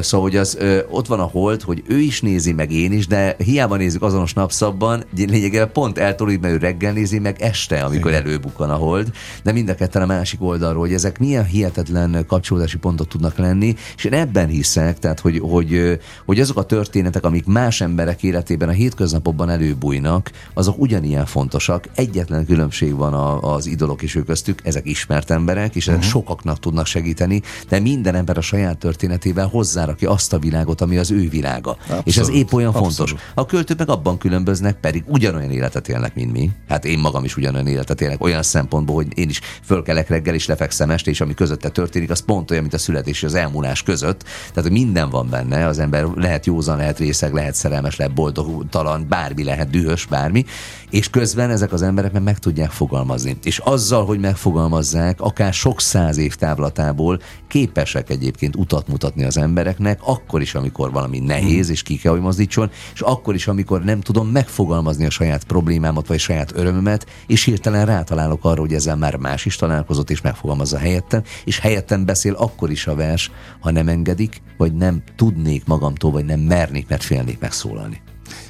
Szóval, hogy az ott van a hold, hogy ő is nézi, meg én is, de hiába nézzük azonos napszabban, lényegében pont eltolódik, mert ő reggel nézi, meg este, amikor Igen. Előbukkan a hold, de mind a ketten a másik oldalról, hogy ezek milyen hihetetlen kapcsolódási pontok tudnak lenni, és én ebben hiszek, tehát hogy, hogy, hogy azok a történetek, amik más emberek életében a hétköznapokban előbújnak, azok ugyanilyen fontosak. Egyetlen különbség van a, az idolok és ők köztük, ezek ismert emberek, és ezek uh-huh. sokaknak tudnak segíteni, de minden ember a saját történetével hozzárakja azt a világot, ami az ő világa. Abszolút, és ez épp olyan abszolút. fontos. A költők meg abban különböznek, pedig ugyanolyan életet élnek, mint mi. Hát én magam is ugyanolyan életet élek, olyan szempontból, hogy én is fölkelek reggel és lefekszem este, és ami közötte történik, az pont olyan, mint a születés és az elmúlás között. Tehát, minden van benne, az ember lehet józan, lehet részeg, lehet szerelmes, lehet boldogtalan, bármi lehet, dühös, bármi, és közben ezek az emberek meg, meg tudják fogalmazni. És azzal, hogy megfogalmazzák, akár sok száz év távlatából képesek egyébként utat mutatni az embereknek, akkor is, amikor valami nehéz, és ki kell, hogy mozdítson, és akkor is, amikor nem tudom megfogalmazni a saját problémámat, vagy saját örömömet, és hirtelen rátalálok arra, hogy ezzel már más is találkozott, és megfogalmazza helyettem, és helyettem beszél akkor is a vers, ha nem engedik, vagy nem tudnék magamtól, vagy nem mernék, mert félnék megszólalni.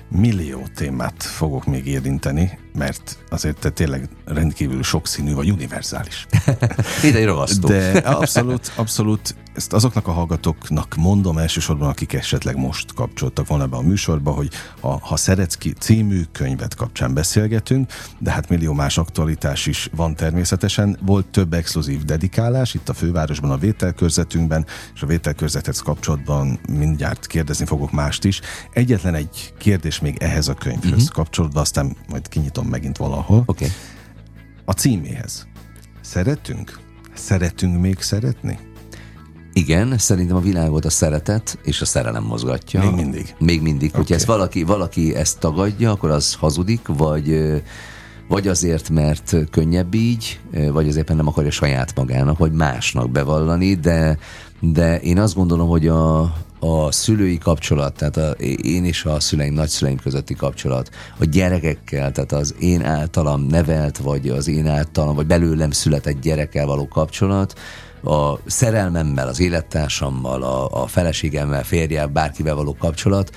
Millió témát fogok még érinteni, mert azért te tényleg rendkívül sokszínű vagy univerzális. <laughs> Ide egy. De abszolút, abszolút ezt azoknak a hallgatóknak mondom elsősorban, akik esetleg most kapcsoltak volna be a műsorba, hogy a Ha szeretsz ki című könyvet kapcsán beszélgetünk, de hát millió más aktualitás is van természetesen. Volt több exkluzív dedikálás itt a fővárosban, a vételkörzetünkben, és a vételkörzethez kapcsolatban mindjárt kérdezni fogok mást is. Egyetlen egy kérdés még ehhez a könyvhöz uh-huh. kapcsolatban, aztán majd kinyitom megint valahol. Okay. A címéhez. Szeretünk? Szeretünk még szeretni? Igen, szerintem a világot a szeretet és a szerelem mozgatja. Még mindig. Még mindig. Okay. Hogyha ezt valaki, valaki ezt tagadja, akkor az hazudik, vagy vagy azért, mert könnyebb így, vagy azért, nem akarja saját magának, vagy másnak bevallani, de, de én azt gondolom, hogy a, a szülői kapcsolat, tehát a, én és a szüleim, nagyszüleim közötti kapcsolat, a gyerekekkel, tehát az én általam nevelt, vagy az én általam, vagy belőlem született gyerekkel való kapcsolat, a szerelmemmel, az élettársammal, a, a feleségemmel, férjel, bárkivel való kapcsolat,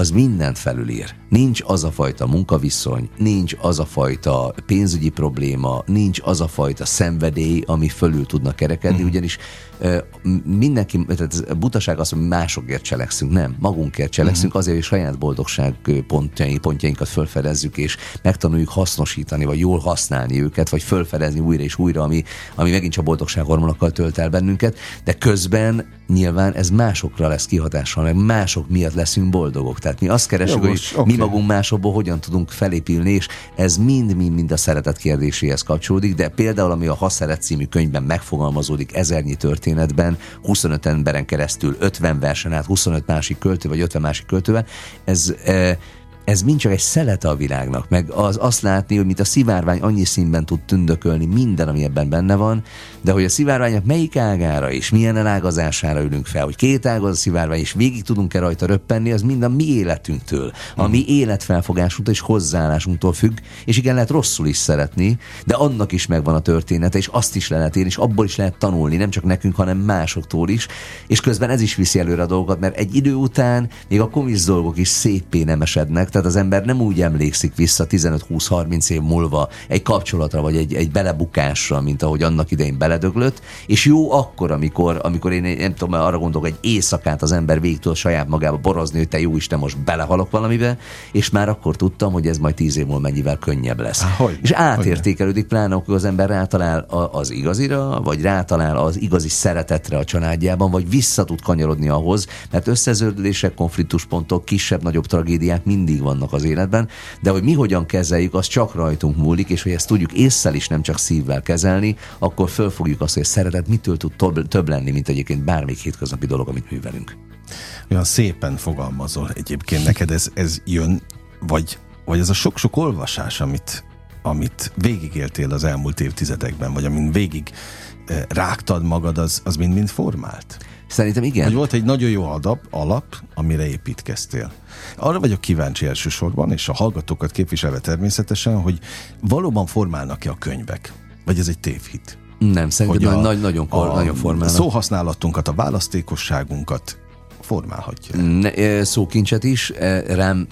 az mindent felülír. Nincs az a fajta munkaviszony, nincs az a fajta pénzügyi probléma, nincs az a fajta szenvedély, ami fölül tudna kerekedni, mm. ugyanis mindenki, tehát butaság az, hogy másokért cselekszünk, nem, magunkért cselekszünk, azért, hogy saját boldogság pontjai, pontjainkat fölfedezzük, és megtanuljuk hasznosítani, vagy jól használni őket, vagy fölfedezni újra és újra, ami, ami megint csak boldogság hormonokkal tölt el bennünket, de közben nyilván ez másokra lesz kihatással, meg mások miatt leszünk boldogok. Tehát mi azt keresünk, hogy okay. mi magunk másokból hogyan tudunk felépülni, és ez mind-mind-mind a szeretet kérdéséhez kapcsolódik, de például ami a Ha szeret című könyvben megfogalmazódik ezernyi történetben, 25 emberen keresztül, 50 versen át, 25 másik költő, vagy 50 másik költővel, ez e, ez mind csak egy szelete a világnak, meg az azt látni, hogy mint a szivárvány annyi színben tud tündökölni minden, ami ebben benne van, de hogy a szivárványok melyik ágára és milyen elágazására ülünk fel, hogy két ág az a szivárvány, és végig tudunk-e rajta röppenni, az mind a mi életünktől, a mi életfelfogásunktól és hozzáállásunktól függ, és igen, lehet rosszul is szeretni, de annak is megvan a története, és azt is le lehet érni, és abból is lehet tanulni, nem csak nekünk, hanem másoktól is, és közben ez is viszi előre a dolgokat, mert egy idő után még a komisz dolgok is szépé nem esednek, tehát az ember nem úgy emlékszik vissza 15-20-30 év múlva egy kapcsolatra, vagy egy, egy belebukásra, mint ahogy annak idején beledöglött, és jó akkor, amikor, amikor én nem tudom, arra gondolok, egy éjszakát az ember végig tud saját magába borozni, hogy te jó Isten, most belehalok valamibe, és már akkor tudtam, hogy ez majd tíz év múlva mennyivel könnyebb lesz. Há, hogy, és átértékelődik, pláne akkor az ember rátalál az igazira, vagy rátalál az igazi szeretetre a családjában, vagy vissza tud kanyarodni ahhoz, mert összezördülések, konfliktuspontok, kisebb-nagyobb tragédiák mindig vannak az életben, de hogy mi hogyan kezeljük, az csak rajtunk múlik, és hogy ezt tudjuk észszel is, nem csak szívvel kezelni, akkor fölfogjuk azt, hogy szeretet mitől tud több, több lenni, mint egyébként bármelyik hétköznapi dolog, amit művelünk. Olyan szépen fogalmazol egyébként neked, ez, ez jön, vagy, vagy ez a sok-sok olvasás, amit, amit végigéltél az elmúlt évtizedekben, vagy amin végig eh, rágtad magad, az, az mind-mind formált? Szerintem igen. Hogy volt egy nagyon jó adap, alap, amire építkeztél. Arra vagyok kíváncsi elsősorban, és a hallgatókat képviselve természetesen, hogy valóban formálnak-e a könyvek? Vagy ez egy tévhit? Nem, szerintem a, nagy, nagyon, a, nagyon formálnak. Szóhasználatunkat, a választékosságunkat formálhatja. Ne, szókincset is, rám,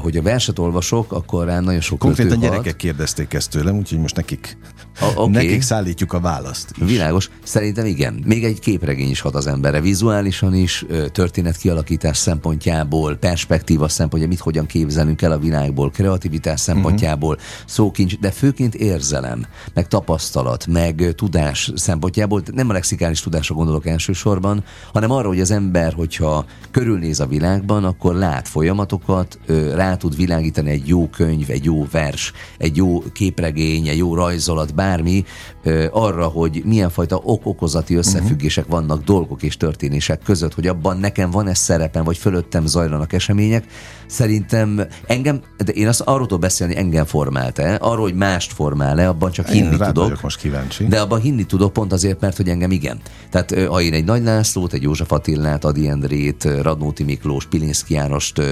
hogy a verset olvasok, akkor rám nagyon sok Konkrétan gyerekek kérdezték ezt tőlem, úgyhogy most nekik, a, okay. nekik szállítjuk a választ. Is. Világos. Szerintem igen. Még egy képregény is hat az emberre. Vizuálisan is, történet kialakítás szempontjából, perspektíva szempontjából, mit hogyan képzelünk el a világból, kreativitás szempontjából, uh-huh. szókincs, de főként érzelem, meg tapasztalat, meg tudás szempontjából. Nem a lexikális tudásra gondolok elsősorban, hanem arra, hogy az ember, hogyha körülnéz a világban, akkor lát folyamatokat, rá tud világítani egy jó könyv, egy jó vers, egy jó képregény, egy jó rajzolat, bármi, arra, hogy milyen fajta ok-okozati összefüggések uh-huh. vannak dolgok és történések között, hogy abban nekem van ez szerepem, vagy fölöttem zajlanak események. Szerintem engem, de én azt arról tudok beszélni, engem formált-e, arról, hogy mást formál-e, abban csak hinni én tudok. most kíváncsi. De abban hinni tudok pont azért, mert hogy engem igen. Tehát ha én egy Nagy Lászlót, egy József Attillát, Adi Endrét, Radnóti Miklós, Pilinszki Jánost,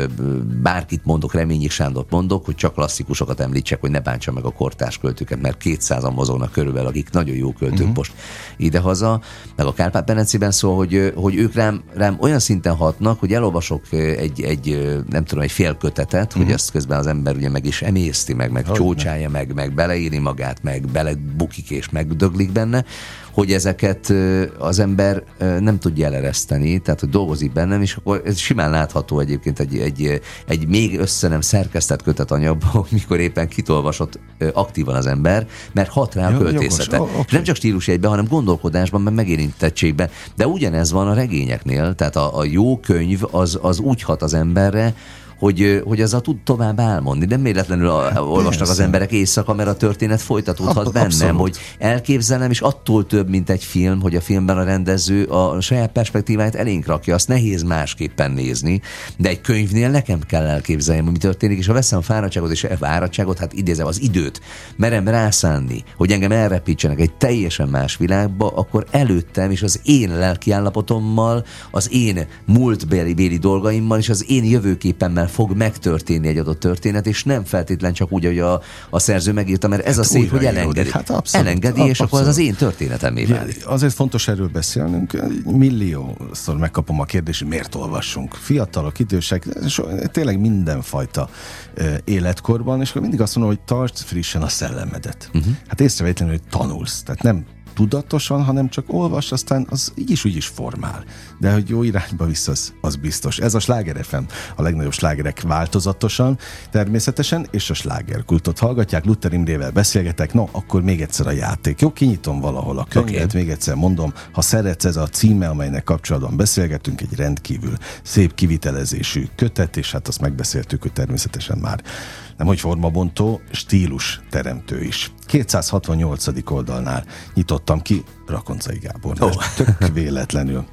bárkit mondok, Reményi Sándort mondok, hogy csak klasszikusokat említsek, hogy ne bántsa meg a kortárs költőket, mert 200-an mozognak körülbelül, akik nagyon jó költők uh-huh. most idehaza, meg a Kárpát Benenciben szól, hogy, hogy ők rám, rám olyan szinten hatnak, hogy elolvasok egy, egy nem tudom, egy fél kötetet, uh-huh. hogy mhm. ezt közben az ember ugye meg is emészti, meg, meg csócsája, meg, meg beleírni magát, meg belebukik és megdöglik benne, hogy ezeket az ember nem tudja elereszteni, tehát hogy dolgozik bennem, és akkor ez simán látható egyébként egy, egy, egy még össze nem szerkesztett kötetanyagban, <laughs> mikor éppen kitolvasott aktívan az ember, mert hat rá a költészete. Jogos, okay. Nem csak stílus egyben, hanem gondolkodásban, meg megérintettségben. De ugyanez van a regényeknél, tehát a, a jó könyv az, az úgy hat az emberre, hogy, hogy a tud tovább álmodni. Nem véletlenül hát, olvasnak az emberek éjszaka, mert a történet folytatódhat a, bennem, abszolút. hogy elképzelem, és attól több, mint egy film, hogy a filmben a rendező a saját perspektíváját elénk rakja, azt nehéz másképpen nézni, de egy könyvnél nekem kell elképzelni, hogy mi történik, és ha veszem a fáradtságot és a fáradtságot, hát idézem az időt, merem rászánni, hogy engem elrepítsenek egy teljesen más világba, akkor előttem és az én lelkiállapotommal, az én múltbeli béli dolgaimmal és az én jövőképemmel fog megtörténni egy adott történet, és nem feltétlen csak úgy, hogy a, a szerző megírta, mert ez hát a szép, hogy elengedi. Hát abszolút, elengedi, és akkor az az én történetem válik. Azért fontos erről beszélnünk. Milliószor megkapom a kérdést, miért olvassunk. Fiatalok, idősek, tényleg mindenfajta életkorban, és akkor mindig azt mondom, hogy tartsd frissen a szellemedet. Uh-huh. Hát észrevétlenül, hogy tanulsz. Tehát nem tudatosan, hanem csak olvas, aztán az így is úgy is formál. De hogy jó irányba visz, az, az biztos. Ez a Sláger FM, a legnagyobb slágerek változatosan, természetesen, és a slágerkultot hallgatják. Luther Imrével beszélgetek, no, akkor még egyszer a játék. Jó, kinyitom valahol a könyvet, okay. még egyszer mondom, ha szeretsz, ez a címe, amelynek kapcsolatban beszélgetünk, egy rendkívül szép kivitelezésű kötet, és hát azt megbeszéltük, hogy természetesen már nem hogy formabontó, stílus teremtő is. 268. oldalnál nyitottam ki Rakoncai Gábor. Oh. Tök véletlenül.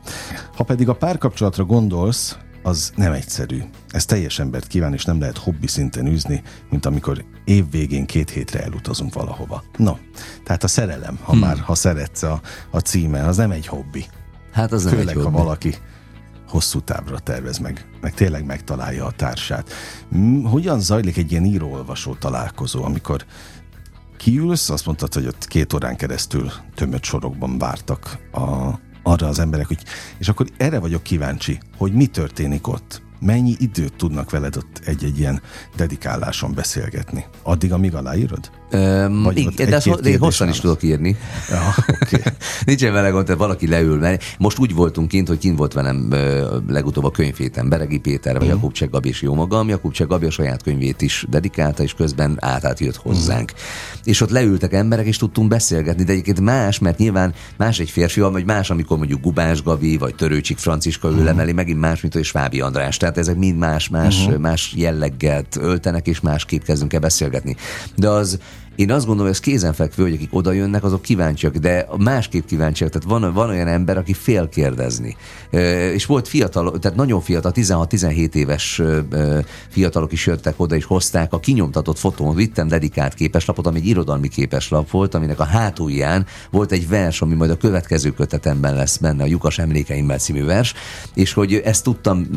Ha pedig a párkapcsolatra gondolsz, az nem egyszerű. Ez teljes embert kíván, és nem lehet hobbi szinten űzni, mint amikor évvégén két hétre elutazunk valahova. No, tehát a szerelem, ha hmm. már, ha szeretsz a, a címe, az nem egy hobbi. Hát az nem Főleg, egy ha hobbi. valaki hosszú távra tervez meg, meg tényleg megtalálja a társát. Hogyan zajlik egy ilyen író-olvasó találkozó, amikor kiülsz, azt mondtad, hogy ott két órán keresztül tömött sorokban vártak a, arra az emberek, hogy, és akkor erre vagyok kíváncsi, hogy mi történik ott. Mennyi időt tudnak veled ott egy-egy ilyen dedikáláson beszélgetni? Addig, amíg aláírod? Öm, Vagy de azt, én hosszan is tudok írni. Ja. Okay. <laughs> Nincsen vele gond, tehát valaki leül, mert most úgy voltunk kint, hogy kint volt velem ö, legutóbb a könyvhéten Beregi Péter, vagy Mhm. Jakub Cseh Gabi és jó magam. Jakub Cseh Gabi a saját könyvét is dedikálta, és közben átát jött hozzánk. És ott leültek emberek, és tudtunk beszélgetni, de egyébként más, mert nyilván más egy férfi, vagy más, amikor mondjuk Gubás Gabi, vagy Törőcsik Franciska ül emeli, megint más, mint hogy Svábi András. Tehát ezek mind más, más, uh-huh. más jelleggel öltenek, és másképp kezdünk el beszélgetni. De az én azt gondolom, hogy ez kézenfekvő, hogy akik oda jönnek, azok kíváncsiak, de másképp kíváncsiak. Tehát van, van olyan ember, aki fél kérdezni. És volt fiatal, tehát nagyon fiatal, 16-17 éves fiatalok is jöttek oda, és hozták a kinyomtatott fotón, vittem dedikált képeslapot, ami egy irodalmi képeslap volt, aminek a hátulján volt egy vers, ami majd a következő kötetemben lesz benne, a Lyukas emlékeimmel című vers, és hogy ezt tudtam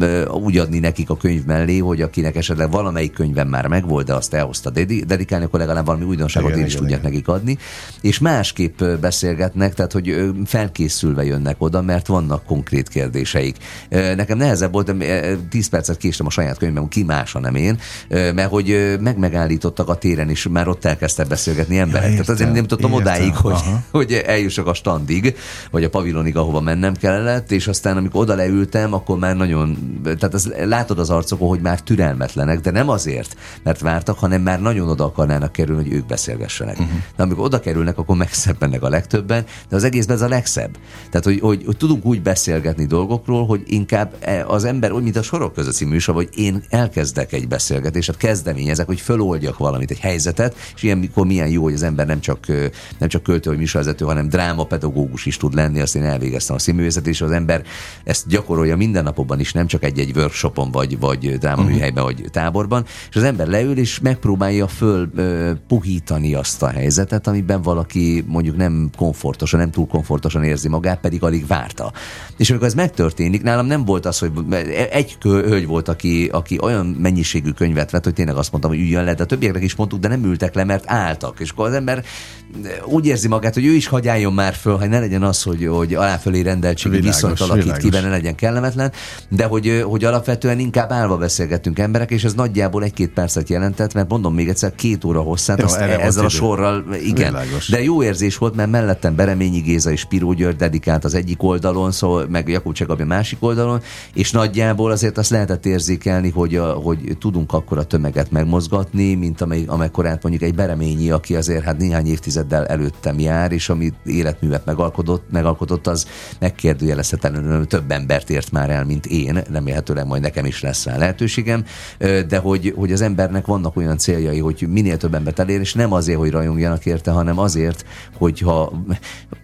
úgy adni nekik a könyv mellé, hogy akinek esetleg valamelyik könyvem már megvolt, de azt elhozta dedi- dedikálni, akkor legalább valami újdonságot Igen, én is igen, tudják igen. nekik adni, és másképp beszélgetnek, tehát hogy felkészülve jönnek oda, mert vannak konkrét kérdéseik. Nekem nehezebb volt, ö, 10 percet késtem a saját könyvem, ki más, nem én, mert hogy ö, meg megállítottak a téren, és már ott elkezdtek beszélgetni emberek. Ja, tehát azért nem tudtam értem, odáig, hogy, aha. hogy eljussak a standig, vagy a pavilonig, ahova mennem kellett, és aztán amikor oda leültem, akkor már nagyon, tehát az, látod az arcokon, hogy már türelmetlenek, de nem azért, mert vártak, hanem már nagyon oda akarnának kerülni, hogy ők beszélgessenek. Uh-huh. De amikor oda kerülnek, akkor megszebbennek a legtöbben, de az egészben ez a legszebb. Tehát, hogy, hogy, hogy tudunk úgy beszélgetni dolgokról, hogy inkább e- az ember, úgy, mint a sorok között című műsor, hogy én elkezdek egy beszélgetést, kezdeményezek, hogy föloldjak valamit, egy helyzetet, és ilyenkor milyen jó, hogy az ember nem csak, nem csak költő vagy műsorvezető, hanem drámapedagógus is tud lenni, azt én elvégeztem a színművészet, és az ember ezt gyakorolja mindennapokban is, nem csak egy-egy workshopon, vagy, vagy drámaműhelyben, vagy táborban, és az ember leül, és megpróbálja föl ö, puhítani azt a helyzetet, amiben valaki mondjuk nem komfortosan, nem túl komfortosan érzi magát, pedig alig várta. És amikor ez megtörténik, nálam nem volt az, hogy egy hölgy volt, aki, aki olyan mennyiségű könyvet vett, hogy tényleg azt mondtam, hogy üljön le, de a többieknek is mondtuk, de nem ültek le, mert álltak. És akkor az ember úgy érzi magát, hogy ő is hagyáljon már föl, hogy ne legyen az, hogy, hogy aláfölé rendeltségű Világos, viszonyt alakít ki, világos. benne ne legyen kellemetlen, de hogy, hogy alapvetően inkább állva beszélgettünk emberek, és ez nagyjából egy-két percet jelentett, mert mondom még egyszer, két óra hosszát, Jó, azt erre ezzel a idő. sorral, igen. Világos. De jó érzés volt, mert mellettem Bereményi Géza és Piró György dedikált az egyik oldalon, szóval meg Jakub Csekabi a másik oldalon, és nagyjából azért azt lehetett érzékelni, hogy, a, hogy tudunk akkor a tömeget megmozgatni, mint amely, amekkorát mondjuk egy Bereményi, aki azért hát néhány évtizeddel előttem jár, és ami életművet megalkotott, megalkotott az megkérdőjelezhetetlenül több embert ért már el, mint én, remélhetőleg majd nekem is lesz rá lehetőségem, de hogy, hogy az embernek vannak olyan céljai, hogy minél több embert elér, és nem azért, hogy rajongjanak érte, hanem azért, hogyha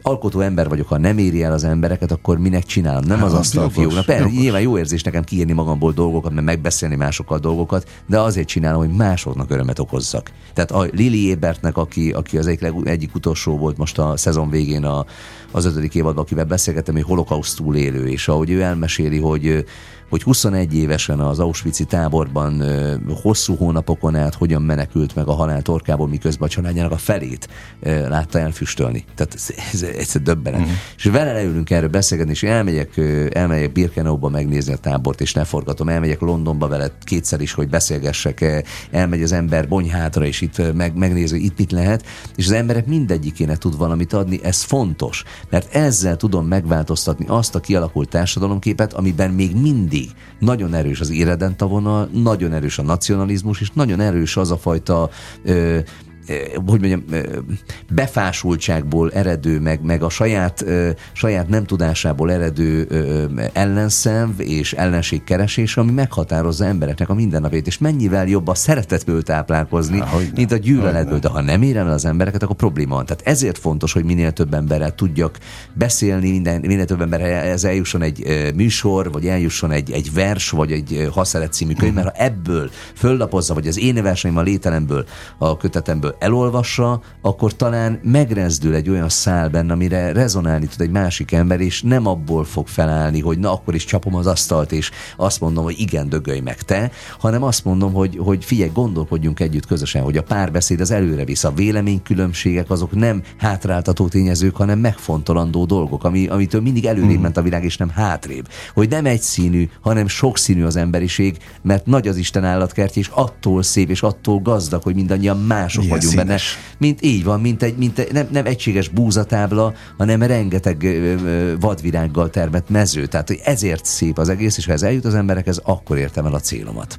alkotó ember vagyok, ha nem éri el az embereket, akkor minek csinálom? Nem az Hát, asztal jogos, fióknak. Persze, nyilván jó érzés nekem kiírni magamból dolgokat, meg megbeszélni másokkal dolgokat, de azért csinálom, hogy másoknak örömet okozzak. Tehát a Lili Ébertnek, aki, aki az egyik, leg- egyik utolsó volt most a szezon végén a, az ötödik évadban, akivel beszélgettem, hogy holokauszt túlélő, és ahogy ő elmeséli, hogy hogy 21 évesen az Auschwitz-i táborban hosszú hónapokon át hogyan menekült meg a halál torkából, miközben a családjának a felét látta elfüstölni. Tehát ez, ez, ez, döbbenet. Uh-huh. És vele leülünk erről beszélgetni, és elmegyek, elmegyek Birkenauba megnézni a tábort, és leforgatom, elmegyek Londonba vele kétszer is, hogy beszélgessek, elmegy az ember Bonyhátra, és itt meg, megnézi, itt mit lehet, és az emberek mindegyikének tud valamit adni, ez fontos, mert ezzel tudom megváltoztatni azt a kialakult társadalomképet, amiben még mindig nagyon erős az irredenta vonal, nagyon erős a nacionalizmus, és nagyon erős az a fajta ö, hogy mondjam, befásultságból eredő, meg, meg a saját, saját nem tudásából eredő ellenszenv és ellenségkeresés, ami meghatározza embereknek a mindennapét, és mennyivel jobb a szeretetből táplálkozni, Há, mint a gyűlöletből. De ha nem érem el az embereket, akkor probléma van. Tehát ezért fontos, hogy minél több emberrel tudjak beszélni, minden, minél több ez eljusson egy műsor, vagy eljusson egy, egy vers, vagy egy haszeret című könyv, mhm. mert ha ebből föllapozza, vagy az én versenyem a lételemből, a kötetemből elolvassa, akkor talán megrezdül egy olyan szál benne, amire rezonálni tud egy másik ember, és nem abból fog felállni, hogy na akkor is csapom az asztalt, és azt mondom, hogy igen, dögölj meg te, hanem azt mondom, hogy, hogy figyelj, gondolkodjunk együtt közösen, hogy a párbeszéd az előre visz, a véleménykülönbségek azok nem hátráltató tényezők, hanem megfontolandó dolgok, ami, amitől mindig előrébb hmm. ment a világ, és nem hátrébb. Hogy nem egyszínű, hanem sokszínű az emberiség, mert nagy az Isten állatkertje, és attól szép, és attól gazdag, hogy mindannyian mások Milyen vagyunk benne. Mint így van, mint egy, mint egy nem, nem egységes búzatábla, hanem rengeteg vadvirággal termett mező. Tehát, hogy ezért szép az egész, és ha ez eljut az emberekhez, akkor értem el a célomat.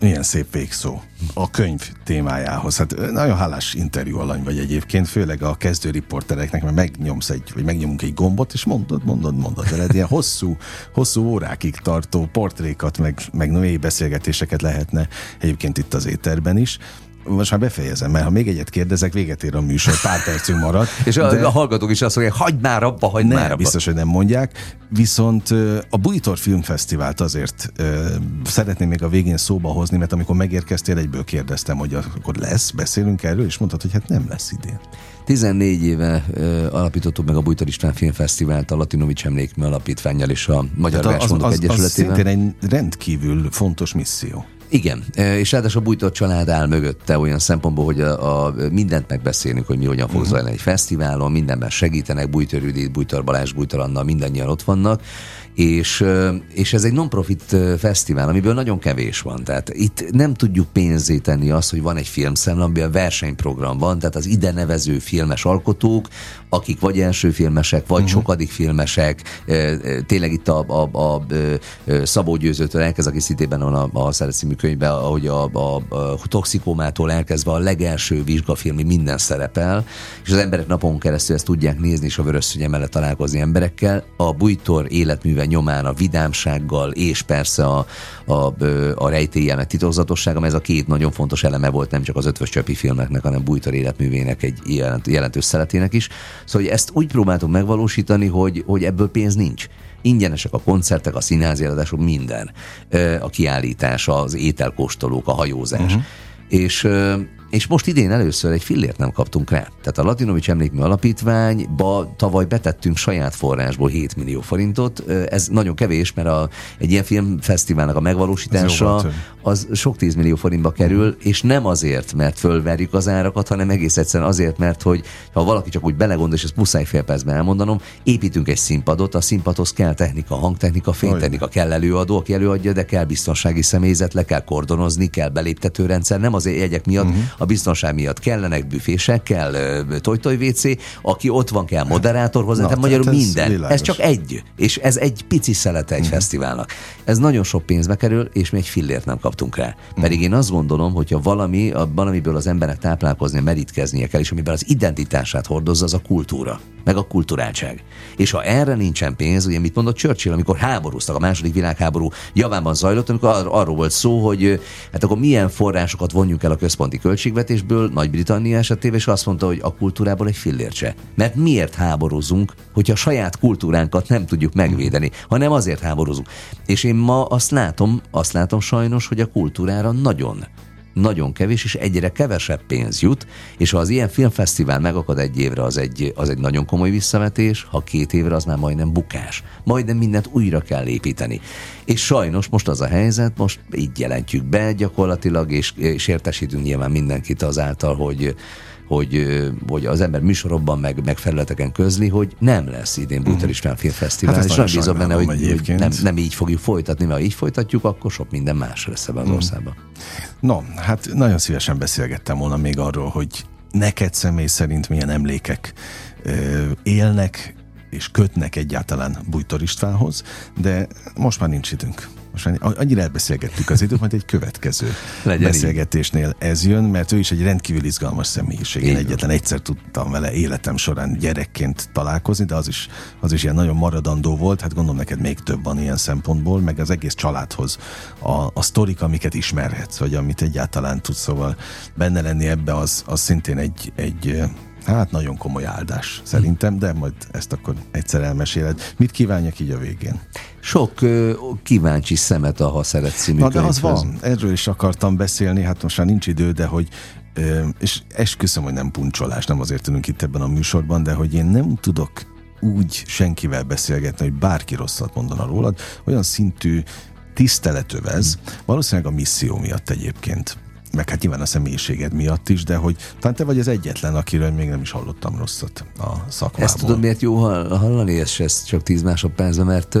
Milyen szép végszó a könyv témájához. Hát nagyon hálás interjú alany vagy egyébként, főleg a kezdő riportereknek, mert megnyomsz egy, vagy megnyomunk egy gombot, és mondod, mondod, mondod. De ilyen hosszú, hosszú órákig tartó portrékat, meg, meg mély beszélgetéseket lehetne egyébként itt az éterben is most már befejezem, mert ha még egyet kérdezek, véget ér a műsor, pár percünk marad. <laughs> És a, de... a hallgatók is azt mondják, hagyd már abba, hagyd nem, már abba. biztos, hogy nem mondják. Viszont a Bújtor Filmfesztivált azért szeretném még a végén szóba hozni, mert amikor megérkeztél, egyből kérdeztem, hogy akkor lesz, beszélünk erről, és mondtad, hogy hát nem lesz idén. 14 éve uh, alapítottuk meg a Bújtor István Filmfesztivált a Latinovics Emlékmű Alapítványjal és a Magyar Versmondók Egyesületével. Az szintén egy rendkívül fontos misszió. Igen, e, és ráadásul a bújtott család áll mögötte olyan szempontból, hogy a, a mindent megbeszélünk, hogy mi hogyan fog uh-huh. zajlani egy fesztiválon, mindenben segítenek, Bújtor Judit, Bújtor Balázs, Bújtor Anna, mindannyian ott vannak, és, és ez egy non-profit fesztivál, amiből nagyon kevés van. Tehát itt nem tudjuk pénzé tenni azt, hogy van egy filmszemle, amiben versenyprogram van, tehát az ide nevező filmes alkotók, akik vagy első filmesek, vagy uh-huh. sokadik filmesek, tényleg itt a, a, a, a Szabó Győzőtől elkezd, aki szintében a, a Szeret című könyvben, ahogy a, a, a toxikomától elkezdve a legelső vizsgafilmi minden szerepel, és az emberek napon keresztül ezt tudják nézni, és a vörös mellett találkozni emberekkel. A Bújtor életműve nyomán a vidámsággal, és persze a, a, a rejtélyenek titokzatossága, ez a két nagyon fontos eleme volt nem csak az ötvös csöpi filmeknek, hanem Bújtor életművének egy jelentős szeletének is. Szóval hogy ezt úgy próbáltuk megvalósítani, hogy, hogy ebből pénz nincs ingyenesek a koncertek, a színházi eladások, minden. A kiállítás, az ételkóstolók, a hajózás. Uh-huh. És és most idén először egy fillért nem kaptunk rá. Tehát a Latinovics Emlékmű Alapítványba tavaly betettünk saját forrásból 7 millió forintot. Ez nagyon kevés, mert a, egy ilyen filmfesztiválnak a megvalósítása az sok 10 millió forintba kerül, uh-huh. és nem azért, mert fölverjük az árakat, hanem egész egyszerűen azért, mert hogy ha valaki csak úgy belegondol, és ezt muszáj fél percben elmondanom, építünk egy színpadot, a színpadhoz kell technika, hangtechnika, fénytechnika, kell előadó, aki előadja, de kell biztonsági személyzet, le kell kordonozni, kell beléptetőrendszer, nem azért jegyek miatt, uh-huh a biztonság miatt kellenek büfések, kell tojtoj WC, aki ott van, kell moderátor hozzá, tehát magyarul ez minden. Világos. Ez csak egy, és ez egy pici szelete egy uh-huh. fesztiválnak. Ez nagyon sok pénzbe kerül, és mi egy fillért nem kaptunk rá. Pedig én azt gondolom, hogyha valami, valamiből az emberek táplálkozni, merítkeznie kell, és amiben az identitását hordozza, az a kultúra meg a kulturáltság. És ha erre nincsen pénz, ugye mit mondott Churchill, amikor háborúztak, a második világháború javában zajlott, amikor ar- arról volt szó, hogy hát akkor milyen forrásokat vonjunk el a központi költségvetésből, Nagy-Britannia esetében, és azt mondta, hogy a kultúrából egy fillért se. Mert miért háborúzunk, hogyha saját kultúránkat nem tudjuk megvédeni, hanem azért háborúzunk. És én ma azt látom, azt látom sajnos, hogy a kultúrára nagyon nagyon kevés, és egyre kevesebb pénz jut, és ha az ilyen filmfesztivál megakad egy évre, az egy, az egy nagyon komoly visszavetés, ha két évre, az már majdnem bukás. Majdnem mindent újra kell építeni. És sajnos most az a helyzet, most így jelentjük be gyakorlatilag, és, és értesítünk nyilván mindenkit azáltal, hogy hogy, hogy az ember műsorokban, meg, meg felületeken közli, hogy nem lesz idén mhm. István Filmfesztivál, hát és nem bízom benne, hogy, hogy nem, nem így fogjuk folytatni, mert ha így folytatjuk, akkor sok minden más lesz ebben az mhm. országban. No, hát nagyon szívesen beszélgettem volna még arról, hogy neked személy szerint milyen emlékek élnek és kötnek egyáltalán Bújtor Istvánhoz, de most már nincs időnk. Most már annyira elbeszélgettük az időt, majd egy következő Legyen beszélgetésnél így. ez jön, mert ő is egy rendkívül izgalmas személyiség. Én egyetlen egyszer tudtam vele életem során gyerekként találkozni, de az is, az is ilyen nagyon maradandó volt. Hát gondolom neked még több van ilyen szempontból, meg az egész családhoz a, a sztorik, amiket ismerhetsz, vagy amit egyáltalán tudsz, szóval benne lenni ebbe, az, az szintén egy, egy Hát nagyon komoly áldás szerintem, de majd ezt akkor egyszer elmeséled. Mit kívánjak így a végén? Sok ö, kíváncsi szemet a Ha Szeret című Na de az van, erről is akartam beszélni, hát most már nincs idő, de hogy ö, és esküszöm, hogy nem puncsolás, nem azért ülünk itt ebben a műsorban, de hogy én nem tudok úgy senkivel beszélgetni, hogy bárki rosszat mondana rólad, olyan szintű tiszteletövez, valószínűleg a misszió miatt egyébként meg hát nyilván a személyiséged miatt is, de hogy talán te vagy az egyetlen, akiről még nem is hallottam rosszat a szakmából. Ezt tudod, miért jó hallani, és ez csak tíz másodpercben, mert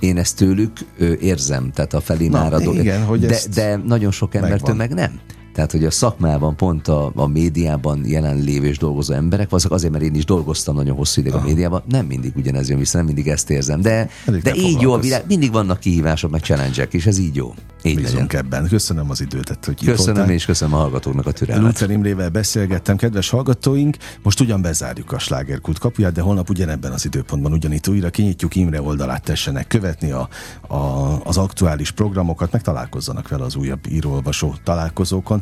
én ezt tőlük érzem, tehát a felé már igen, hogy de, de nagyon sok embertől megvan. meg nem. Tehát, hogy a szakmában, pont a, a médiában jelenlévő és dolgozó emberek, azok azért, mert én is dolgoztam nagyon hosszú ideig Aha. a médiában, nem mindig ugyanez jön vissza, nem mindig ezt érzem. De, de így jó a világ, mindig vannak kihívások, meg challenge és ez így jó. Így Bízunk legyen. ebben. Köszönöm az időt, hogy Köszönöm, és köszönöm a hallgatóknak a türelmet. Luther Imrével beszélgettem, kedves hallgatóink. Most ugyan bezárjuk a slágerkult kapuját, de holnap ugyanebben az időpontban ugyanitt újra kinyitjuk Imre oldalát, tessenek követni a, a, az aktuális programokat, meg találkozzanak vele az újabb írólvasó találkozókon.